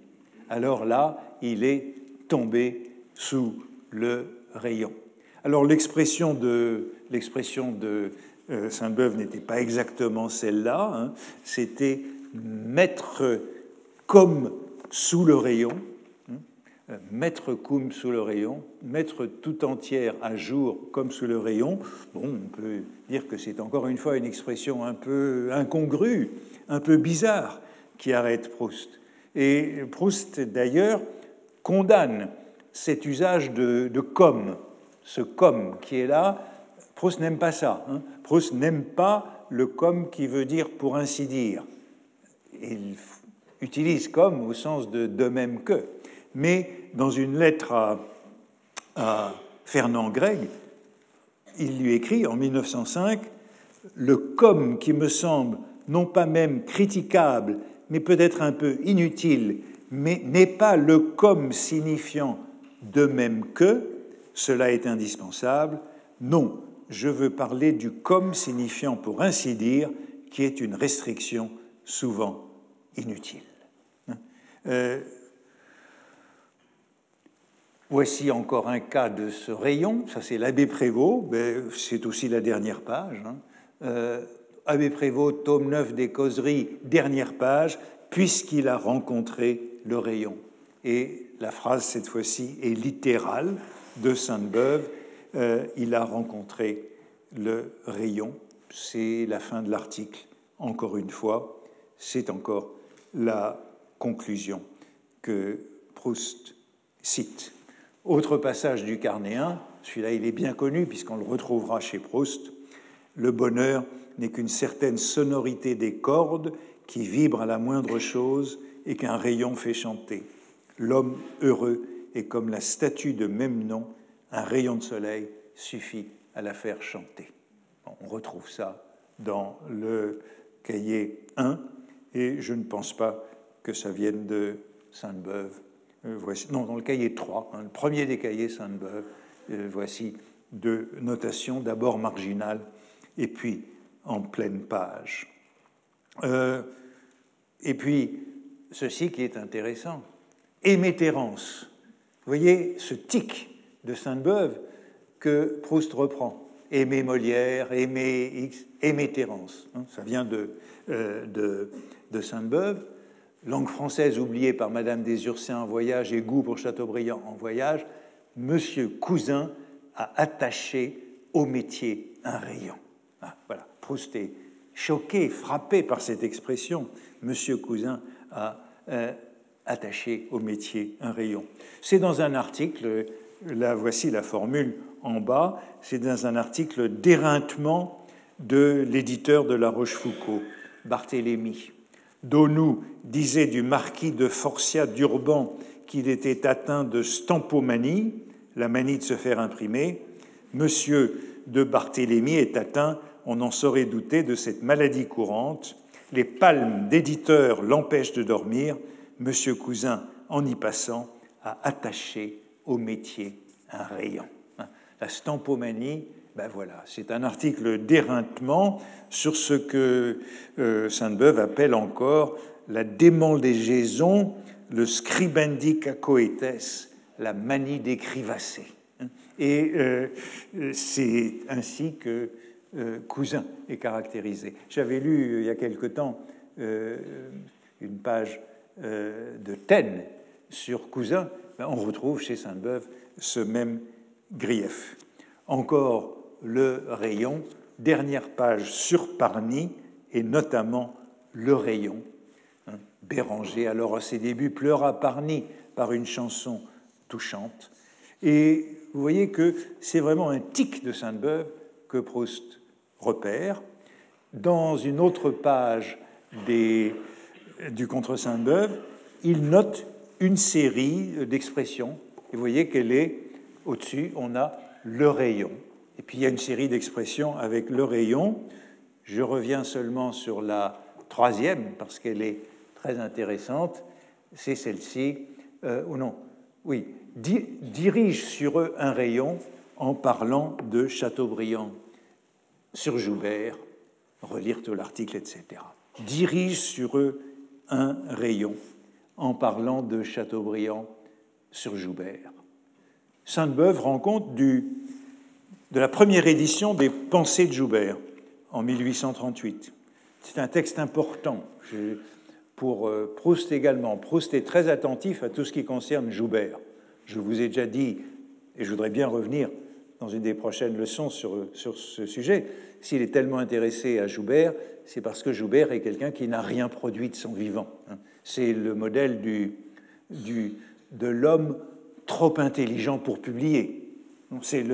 Alors là, il est tombé sous le rayon. Alors l'expression de, l'expression de Sainte-Beuve n'était pas exactement celle-là, hein. c'était mettre comme sous le rayon. Euh, mettre cum sous le rayon, mettre tout entière à jour comme sous le rayon, bon, on peut dire que c'est encore une fois une expression un peu incongrue, un peu bizarre qui arrête Proust. Et Proust, d'ailleurs, condamne cet usage de, comme, ce comme qui est là. Proust n'aime pas ça. Hein. Proust n'aime pas le comme qui veut dire pour ainsi dire. Il utilise comme au sens de de même que mais dans une lettre à, Fernand Gregg, il lui écrit en 1905 Le comme qui me semble non pas même critiquable, mais peut-être un peu inutile, mais n'est pas le comme signifiant de même que, cela est indispensable. Non, je veux parler du comme signifiant, pour ainsi dire, qui est une restriction souvent inutile. Hein? Euh, Voici encore un cas de ce rayon, ça c'est l'abbé Prévost, c'est aussi la dernière page. Hein. Euh, abbé Prévost, tome 9 des causeries, dernière page, puisqu'il a rencontré le rayon. Et la phrase, cette fois-ci, est littérale de Sainte-Beuve. Euh, il a rencontré le rayon. C'est la fin de l'article. Encore une fois, c'est encore la conclusion que Proust cite. Autre passage du Carnéen, celui-là il est bien connu puisqu'on le retrouvera chez Proust. Le bonheur n'est qu'une certaine sonorité des cordes qui vibre à la moindre chose et qu'un rayon fait chanter. L'homme heureux est comme la statue de même nom, un rayon de soleil suffit à la faire chanter. On retrouve ça dans le cahier 1 et je ne pense pas que ça vienne de Sainte-Beuve euh, non, dans le cahier 3, hein, le premier des cahiers Sainte-Beuve, euh, voici deux notations, d'abord marginales et puis en pleine page. Euh, et puis, ceci qui est intéressant, émétérance. Vous voyez ce tic de Sainte-Beuve que Proust reprend. Aimer Molière, aimer X, émétérance. Hein, ça vient de, de, de Sainte-Beuve langue française oubliée par Madame des Ursins en voyage et goût pour Chateaubriand en voyage, Monsieur Cousin a attaché au métier un rayon. Ah, voilà, Proust est choqué, frappé par cette expression. Monsieur Cousin a euh, attaché au métier un rayon. C'est dans un article, là voici la formule en bas, c'est dans un article d'éreintement de l'éditeur de La Rochefoucauld, Barthélemy. Donou disait du marquis de Forcia d'Urban qu'il était atteint de stampomanie, la manie de se faire imprimer. Monsieur de Barthélemy est atteint, on en saurait douter, de cette maladie courante. Les palmes d'éditeur l'empêchent de dormir. Monsieur Cousin, en y passant, a attaché au métier un rayon. La stampomanie, ben voilà, c'est un article d'éreintement sur ce que euh, Sainte-Beuve appelle encore la démandégaison, le scribendi cacoetes, la manie d'écrivasser. Et euh, c'est ainsi que euh, Cousin est caractérisé. J'avais lu il y a quelque temps une page de Taine sur Cousin. Ben, on retrouve chez Sainte-Beuve ce même grief. Encore le rayon, dernière page sur Parny, et notamment le rayon. Hein, Béranger, alors à ses débuts, pleura Parny par une chanson touchante. Et vous voyez que c'est vraiment un tic de Sainte-Beuve que Proust repère. Dans une autre page du Contre Sainte-Beuve, il note une série d'expressions. Et vous voyez qu'elle est au-dessus, on a le rayon. Et puis il y a une série d'expressions avec le rayon. Je reviens seulement sur la troisième parce qu'elle est très intéressante. C'est celle-ci. Euh, ou non Oui. dirige sur eux un rayon en parlant de Chateaubriand sur Joubert. Relire tout l'article, etc. Dirige sur eux un rayon en parlant de Chateaubriand sur Joubert. Sainte-Beuve rend compte de la première édition des Pensées de Joubert en 1838. C'est un texte important pour euh, Proust également. Proust est très attentif à tout ce qui concerne Joubert. Je vous ai déjà dit, et je voudrais bien revenir dans une des prochaines leçons sur, sur ce sujet, s'il est tellement intéressé à Joubert, c'est parce que Joubert est quelqu'un qui n'a rien produit de son vivant. C'est le modèle du, de l'homme trop intelligent pour publier. C'est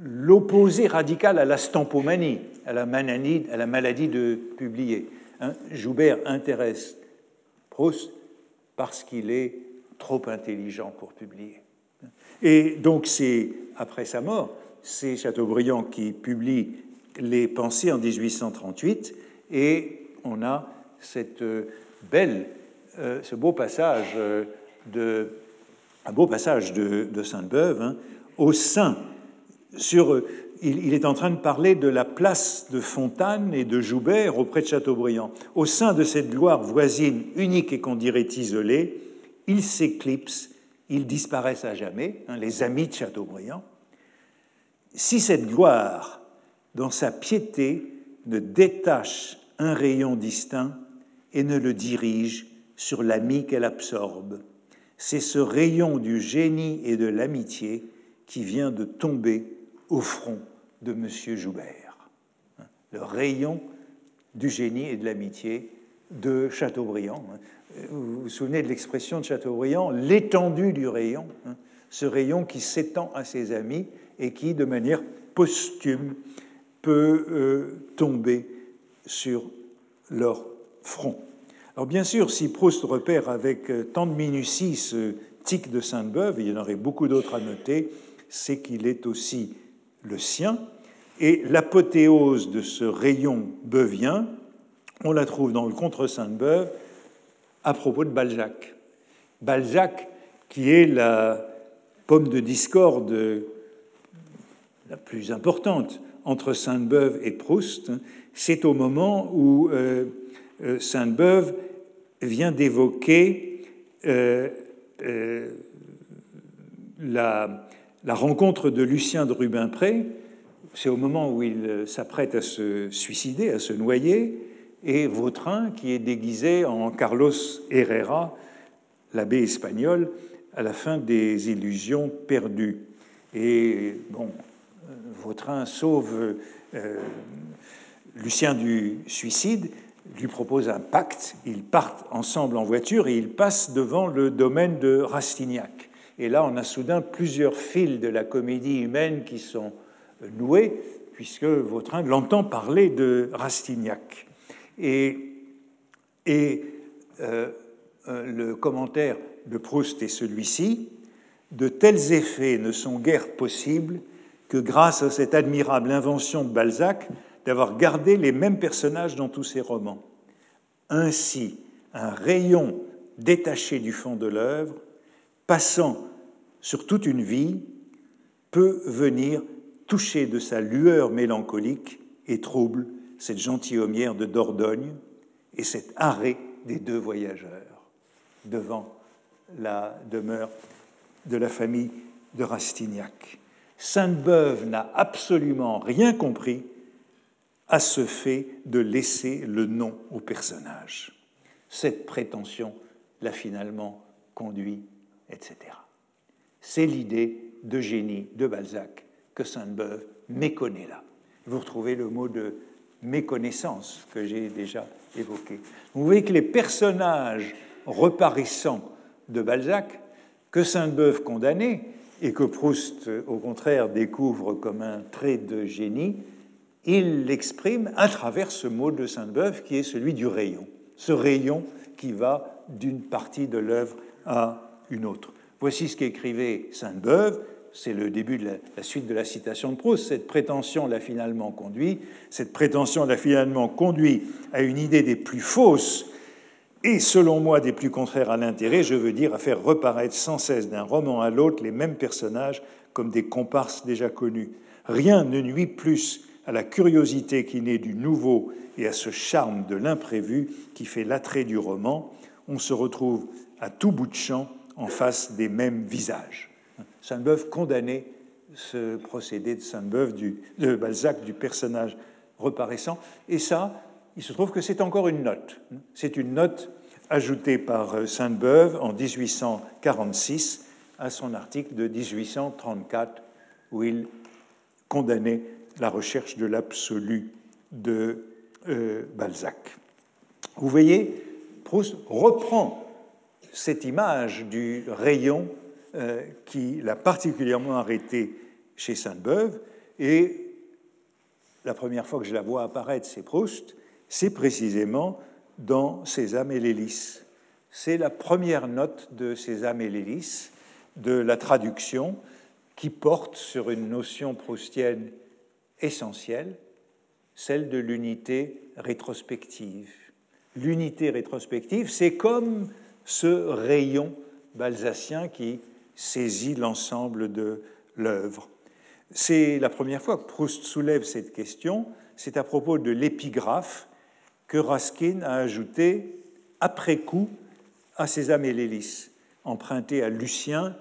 l'opposé radical à la stampomanie, à la, mananie, à la maladie de publier. Hein. Joubert intéresse Proust parce qu'il est trop intelligent pour publier. Et donc c'est après sa mort, c'est Chateaubriand qui publie les pensées en 1838 et on a cette belle, euh, ce beau passage euh, de, un beau passage de, Sainte-Beuve hein, au sein sur il, est en train de parler de la place de Fontane et de Joubert auprès de Chateaubriand. Au sein de cette gloire voisine, unique et qu'on dirait isolée, ils s'éclipsent, ils disparaissent à jamais, hein, les amis de Chateaubriand. Si cette gloire, dans sa piété, ne détache un rayon distinct et ne le dirige sur l'ami qu'elle absorbe, c'est ce rayon du génie et de l'amitié qui vient de tomber au front de M. Joubert. Le rayon du génie et de l'amitié de Chateaubriand. Vous vous souvenez de l'expression de Chateaubriand, l'étendue du rayon, hein, ce rayon qui s'étend à ses amis et qui, de manière posthume, peut euh, tomber sur leur front. Alors bien sûr, si Proust repère avec euh, tant de minutie ce tic de Sainte-Beuve, il y en aurait beaucoup d'autres à noter, c'est qu'il est aussi le sien. Et l'apothéose de ce rayon beuvien, on la trouve dans le Contre Sainte-Beuve à propos de Balzac. Balzac, qui est la pomme de discorde la plus importante entre Sainte-Beuve et Proust, c'est au moment où euh, Sainte-Beuve vient d'évoquer euh, la, la rencontre de Lucien de Rubempré, c'est au moment où il s'apprête à se suicider, à se noyer, et Vautrin, qui est déguisé en Carlos Herrera, l'abbé espagnol, à la fin des illusions perdues. Et bon, Vautrin sauve euh, Lucien du suicide, lui propose un pacte, ils partent ensemble en voiture et ils passent devant le domaine de Rastignac. Et là, on a soudain plusieurs fils de la comédie humaine qui sont noués, puisque Vautrin l'entend parler de Rastignac. Et, et euh, euh, le commentaire de Proust est celui-ci De tels effets ne sont guère possibles que grâce à cette admirable invention de Balzac d'avoir gardé les mêmes personnages dans tous ses romans. Ainsi, un rayon détaché du fond de l'œuvre, passant sur toute une vie peut venir toucher de sa lueur mélancolique et trouble cette gentilhommière de Dordogne et cet arrêt des deux voyageurs devant la demeure de la famille de Rastignac. Sainte-Beuve n'a absolument rien compris à ce fait de laisser le nom au personnage. Cette prétention l'a finalement conduit, etc. C'est l'idée de génie de Balzac que Sainte-Beuve méconnaît là. Vous retrouvez le mot de méconnaissance que j'ai déjà évoqué. Vous voyez que les personnages reparaissants de Balzac, que Sainte-Beuve condamnait et que Proust, au contraire, découvre comme un trait de génie, il l'exprime à travers ce mot de Sainte-Beuve qui est celui du rayon, ce rayon qui va d'une partie de l'œuvre à une autre. Voici ce qu'écrivait Sainte-Beuve, c'est le début de la, suite de la citation de Proust. Cette prétention l'a finalement conduit, cette prétention l'a finalement conduit à une idée des plus fausses et, selon moi, des plus contraires à l'intérêt, je veux dire à faire reparaître sans cesse d'un roman à l'autre les mêmes personnages comme des comparses déjà connus. Rien ne nuit plus à la curiosité qui naît du nouveau et à ce charme de l'imprévu qui fait l'attrait du roman. On se retrouve à tout bout de champ en face des mêmes visages. Sainte-Beuve condamnait ce procédé de Sainte-Beuve, de Balzac, du personnage reparaissant. Et ça, il se trouve que c'est encore une note. C'est une note ajouté par Sainte-Beuve en 1846 à son article de 1834 où il condamnait la recherche de l'absolu de euh, Balzac. Vous voyez, Proust reprend cette image du rayon euh, qui l'a particulièrement arrêté chez Sainte-Beuve et la première fois que je la vois apparaître, c'est Proust, c'est précisément dans Sésame et l'hélice. C'est la première note de Sésame et l'hélice, de la traduction, qui porte sur une notion proustienne essentielle, celle de l'unité rétrospective. L'unité rétrospective, c'est comme ce rayon balsacien qui saisit l'ensemble de l'œuvre. C'est la première fois que Proust soulève cette question. C'est à propos de l'épigraphe que Raskin a ajouté après coup à ses amélélis, emprunté à Lucien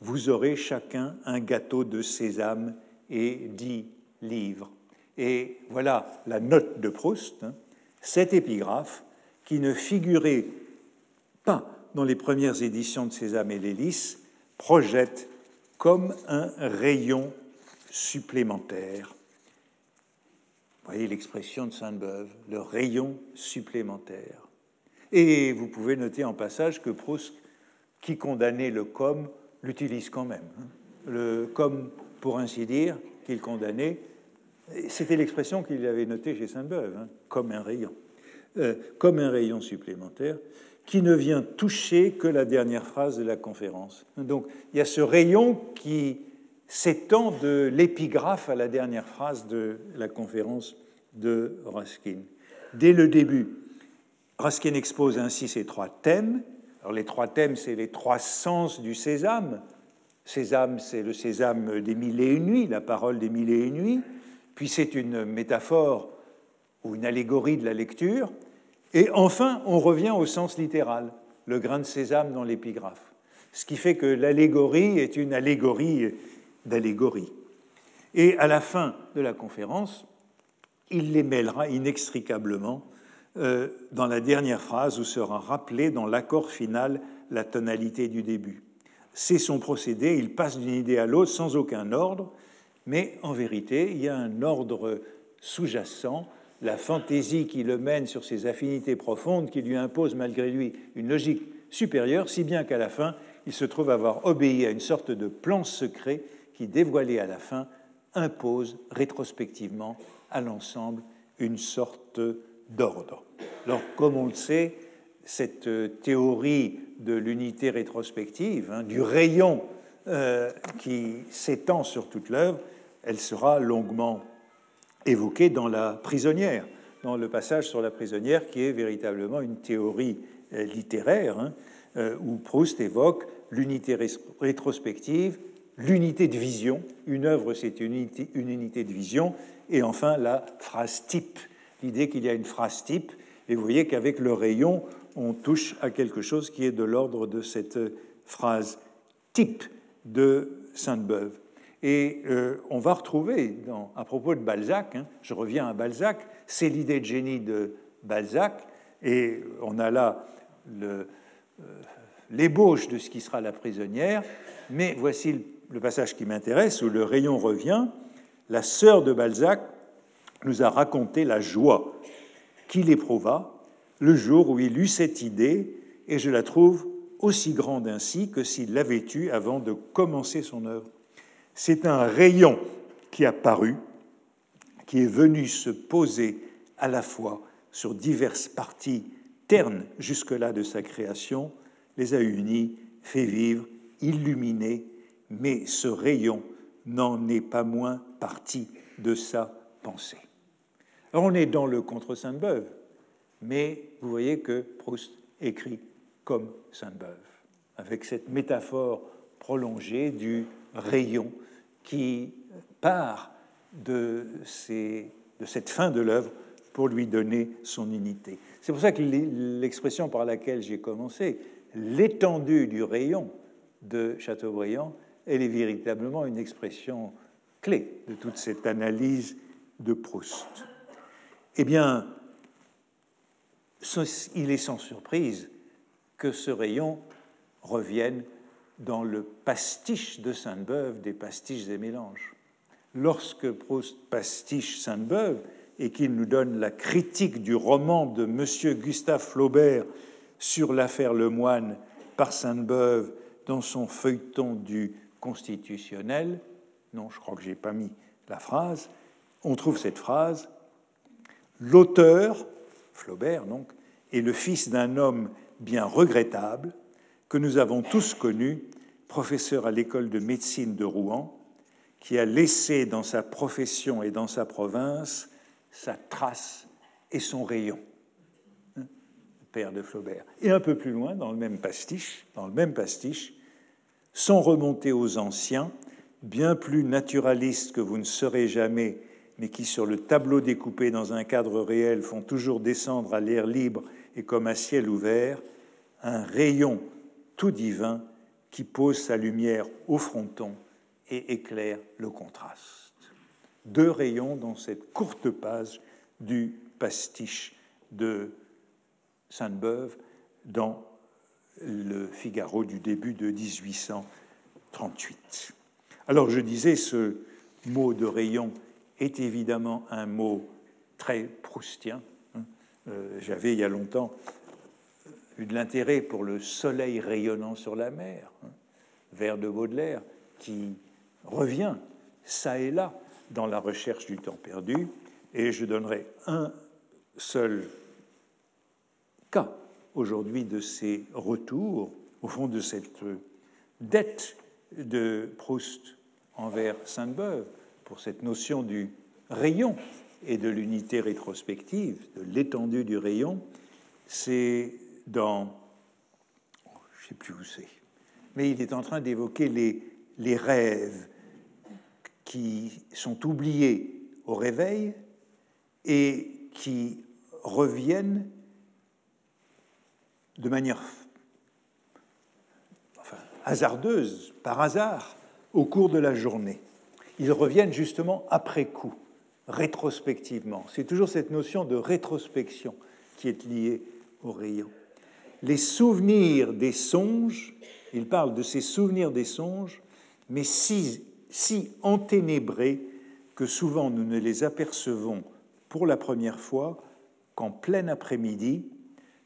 Vous aurez chacun un gâteau de sésame et dix livres. Et voilà la note de Proust, hein. cette épigraphe qui ne figurait pas dans les premières éditions de Sésame et l'hélice, projette comme un rayon supplémentaire. Vous voyez l'expression de Sainte-Beuve, le rayon supplémentaire. Et vous pouvez noter en passage que Proust, qui condamnait le comme, l'utilise quand même. Hein. Le comme, pour ainsi dire, qu'il condamnait, c'était l'expression qu'il avait notée chez Sainte-Beuve, hein, comme un rayon, euh, comme un rayon supplémentaire qui ne vient toucher que la dernière phrase de la conférence. Donc il y a ce rayon qui s'étend de l'épigraphe à la dernière phrase de la conférence de Ruskin. Dès le début, Ruskin expose ainsi ces trois thèmes. Alors les trois thèmes, c'est les trois sens du sésame. Sésame, c'est le sésame des mille et une nuits, la parole des mille et une nuits. Puis c'est une métaphore ou une allégorie de la lecture. Et enfin, on revient au sens littéral, le grain de sésame dans l'épigraphe. Ce qui fait que l'allégorie est une allégorie d'allégorie. Et à la fin de la conférence, il les mêlera inextricablement euh, dans la dernière phrase où sera rappelée dans l'accord final la tonalité du début. C'est son procédé, il passe d'une idée à l'autre sans aucun ordre, mais en vérité, il y a un ordre sous-jacent, la fantaisie qui le mène sur ses affinités profondes, qui lui impose malgré lui une logique supérieure, si bien qu'à la fin, il se trouve avoir obéi à une sorte de plan secret qui, dévoilé à la fin, impose rétrospectivement à l'ensemble une sorte d'ordre. Alors, comme on le sait, cette théorie de l'unité rétrospective, hein, du rayon euh, qui s'étend sur toute l'œuvre, elle sera longuement évoquée dans La prisonnière, dans le passage sur la prisonnière qui est véritablement une théorie euh, littéraire, hein, euh, où Proust évoque l'unité rétrospective l'unité de vision. Une œuvre, c'est une unité, une unité de vision. Et enfin, la phrase type. L'idée qu'il y a une phrase type. Et vous voyez qu'avec le rayon, on touche à quelque chose qui est de l'ordre de cette phrase type de Sainte-Beuve. Et euh, on va retrouver, à propos de Balzac, hein, je reviens à Balzac, c'est l'idée de génie de Balzac, et on a là euh, l'ébauche de ce qui sera la prisonnière, mais voici le le passage qui m'intéresse, où le rayon revient, la sœur de Balzac nous a raconté la joie qu'il éprouva le jour où il eut cette idée, et je la trouve aussi grande ainsi que s'il l'avait eue avant de commencer son œuvre. C'est un rayon qui a paru, qui est venu se poser à la fois sur diverses parties ternes jusque-là de sa création, les a unies, fait vivre, illuminées mais ce rayon n'en est pas moins partie de sa pensée. on est dans le contre Sainte-Beuve, mais vous voyez que Proust écrit comme Sainte-Beuve, avec cette métaphore prolongée du rayon qui part de, cette fin de l'œuvre pour lui donner son unité. C'est pour ça que l'expression par laquelle j'ai commencé, l'étendue du rayon de Chateaubriand, elle est véritablement une expression clé de toute cette analyse de Proust. Eh bien, il est sans surprise que ce rayon revienne dans le pastiche de Sainte-Beuve des pastiches et mélanges. Lorsque Proust pastiche Sainte-Beuve et qu'il nous donne la critique du roman de M. Gustave Flaubert sur l'affaire Lemoine par Sainte-Beuve dans son feuilleton du constitutionnel, non, je crois que je n'ai pas mis la phrase, on trouve cette phrase L'auteur, Flaubert donc, est le fils d'un homme bien regrettable que nous avons tous connu, professeur à l'école de médecine de Rouen, qui a laissé dans sa profession et dans sa province sa trace et son rayon. Hein, père de Flaubert. Et un peu plus loin, dans le même pastiche, dans le même pastiche, sans remonter aux anciens, bien plus naturalistes que vous ne serez jamais mais qui, sur le tableau découpé dans un cadre réel, font toujours descendre à l'air libre et comme à ciel ouvert, un rayon tout divin qui pose sa lumière au fronton et éclaire le contraste. Deux rayons dans cette courte page du pastiche de Sainte-Beuve dans le Figaro du début de 1838. Alors je disais, ce mot de rayon est évidemment un mot très proustien. Hein. Euh, j'avais il y a longtemps eu de l'intérêt pour le soleil rayonnant sur la mer, hein, vers de Baudelaire, qui revient ça et là dans la recherche du temps perdu. Et je donnerai un seul cas aujourd'hui de ces retours, au fond de cette dette de Proust envers Sainte-Beuve, pour cette notion du rayon et de l'unité rétrospective, de l'étendue du rayon, c'est dans... je ne sais plus où c'est, mais il est en train d'évoquer les, les rêves qui sont oubliés au réveil et qui reviennent de manière enfin, hasardeuse, par hasard, au cours de la journée ils reviennent justement après coup, rétrospectivement. C'est toujours cette notion de rétrospection qui est liée au rayon. Les souvenirs des songes, il parle de ces souvenirs des songes, mais si, si enténébrés que souvent nous ne les apercevons pour la première fois qu'en plein après-midi,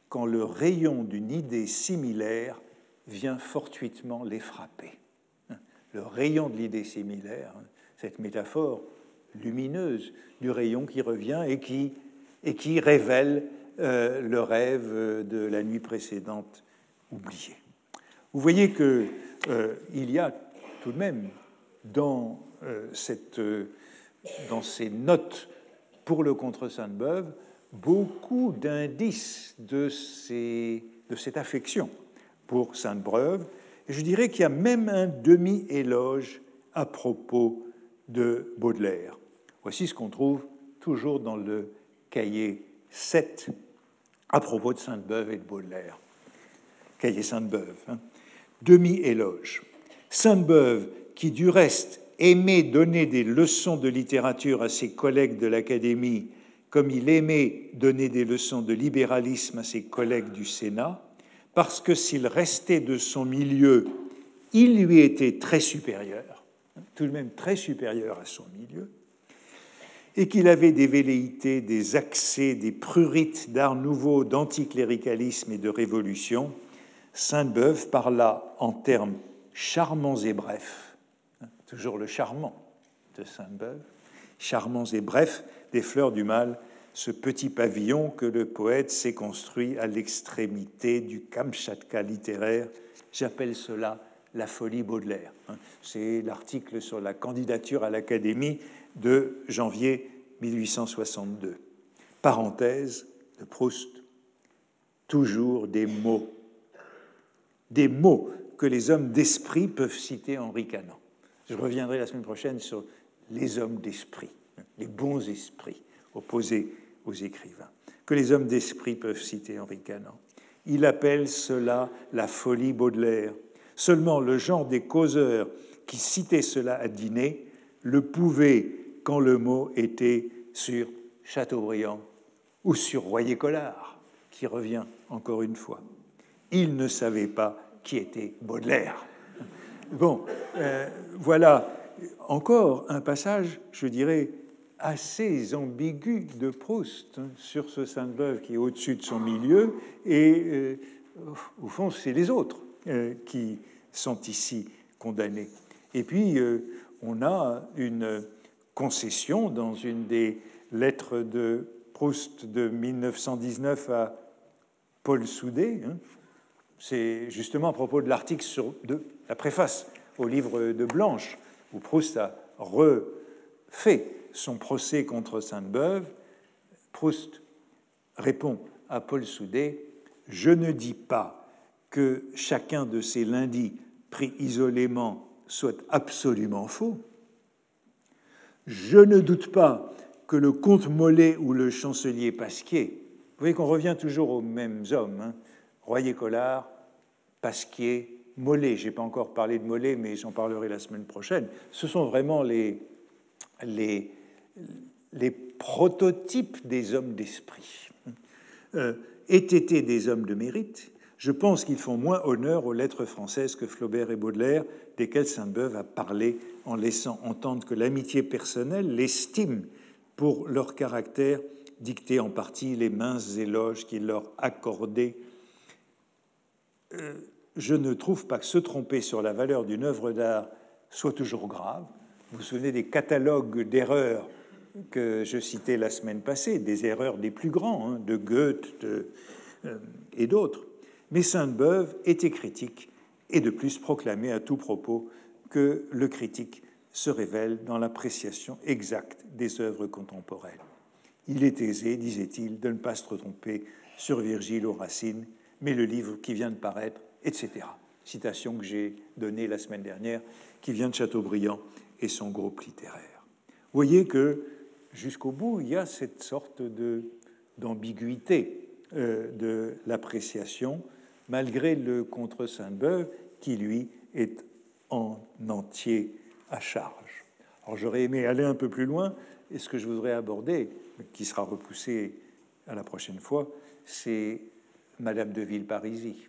quand le rayon d'une idée similaire vient fortuitement les frapper. Le rayon de l'idée similaire, cette métaphore lumineuse du rayon qui revient et qui, et qui révèle euh, le rêve de la nuit précédente oublié. Vous voyez qu'il euh, y a tout de même dans, euh, cette, dans ces notes pour le contre Sainte-Beuve beaucoup d'indices de, ces, de cette affection pour Sainte-Beuve. Je dirais qu'il y a même un demi-éloge à propos de Baudelaire. Voici ce qu'on trouve toujours dans le cahier 7 à propos de Sainte-Beuve et de Baudelaire. Cahier Sainte-Beuve. Hein. Demi-éloge. Sainte-Beuve, qui du reste aimait donner des leçons de littérature à ses collègues de l'Académie, comme il aimait donner des leçons de libéralisme à ses collègues du Sénat, parce que s'il restait de son milieu, il lui était très supérieur tout de même très supérieur à son milieu, et qu'il avait des velléités, des accès, des prurites d'art nouveau, d'anticléricalisme et de révolution, Sainte-Beuve parla en termes charmants et brefs, hein, toujours le charmant de Sainte-Beuve, charmants et brefs des fleurs du mal, ce petit pavillon que le poète s'est construit à l'extrémité du Kamchatka littéraire. J'appelle cela la folie Baudelaire. Hein. C'est l'article sur la candidature à l'Académie de janvier 1862. Parenthèse de Proust, toujours des mots. Des mots que les hommes d'esprit peuvent citer en ricanant. Je reviendrai la semaine prochaine sur les hommes d'esprit, les bons esprits, opposés aux écrivains, que les hommes d'esprit peuvent citer en ricanant. Il appelle cela la folie Baudelaire Seulement le genre des causeurs qui citaient cela à dîner le pouvaient quand le mot était sur Chateaubriand ou sur Royer-Collard, qui revient encore une fois. il ne savait pas qui était Baudelaire. Bon, euh, voilà encore un passage, je dirais, assez ambigu de Proust hein, sur ce Sainte-Beuve qui est au-dessus de son milieu, et euh, au fond, c'est les autres euh, qui sont ici condamnés. Et puis, on a une concession dans une des lettres de Proust de 1919 à Paul Soudet. Hein. C'est justement à propos de l'article sur de la préface au livre de Blanche, où Proust a refait son procès contre Sainte-Beuve. Proust répond à Paul Soudet Je ne dis pas que chacun de ces lundis pris isolément soit absolument faux. Je ne doute pas que le comte Mollet ou le chancelier Pasquier, vous voyez qu'on revient toujours aux mêmes hommes, hein, Royer-Collard, Pasquier, Mollet, je n'ai pas encore parlé de Mollet, mais j'en parlerai la semaine prochaine, ce sont vraiment les, les, les prototypes des hommes d'esprit. Euh, été des hommes de mérite, je pense qu'ils font moins honneur aux lettres françaises que Flaubert et Baudelaire, desquels Sainte-Beuve a parlé en laissant entendre que l'amitié personnelle, l'estime pour leur caractère, dictait en partie les minces éloges qu'il leur accordait. Euh, je ne trouve pas que se tromper sur la valeur d'une œuvre d'art soit toujours grave. Vous vous souvenez des catalogues d'erreurs que je citais la semaine passée, des erreurs des plus grands, hein, de Goethe euh, et d'autres. Mais Sainte-Beuve était critique et de plus proclamait à tout propos que le critique se révèle dans l'appréciation exacte des œuvres contemporaines. Il est aisé, disait-il, de ne pas se tromper sur Virgile ou Racine, mais le livre qui vient de paraître etc. Citation que j'ai donnée la semaine dernière, qui vient de Chateaubriand et son groupe littéraire. Vous voyez que jusqu'au bout, il y a cette sorte d'ambiguïté euh, de l'appréciation, malgré le contre Sainte-Beuve, qui lui est en entier à charge. Alors j'aurais aimé aller un peu plus loin, et ce que je voudrais aborder, qui sera repoussé à la prochaine fois, c'est Madame de Villeparisis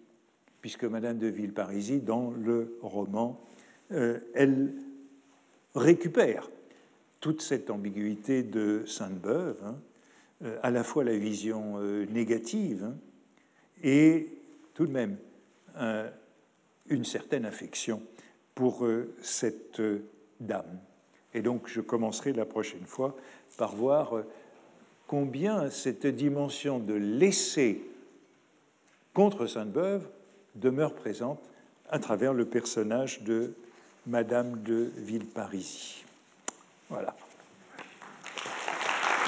puisque Madame de Villeparisis, dans le roman, euh, elle récupère toute cette ambiguïté de Sainte-Beuve, hein, euh, à la fois la vision euh, négative hein, et tout de même une certaine affection pour cette dame. Et donc je commencerai la prochaine fois par voir combien cette dimension de laisser contre Sainte-Beuve demeure présente à travers le personnage de Madame de Villeparisis. Voilà.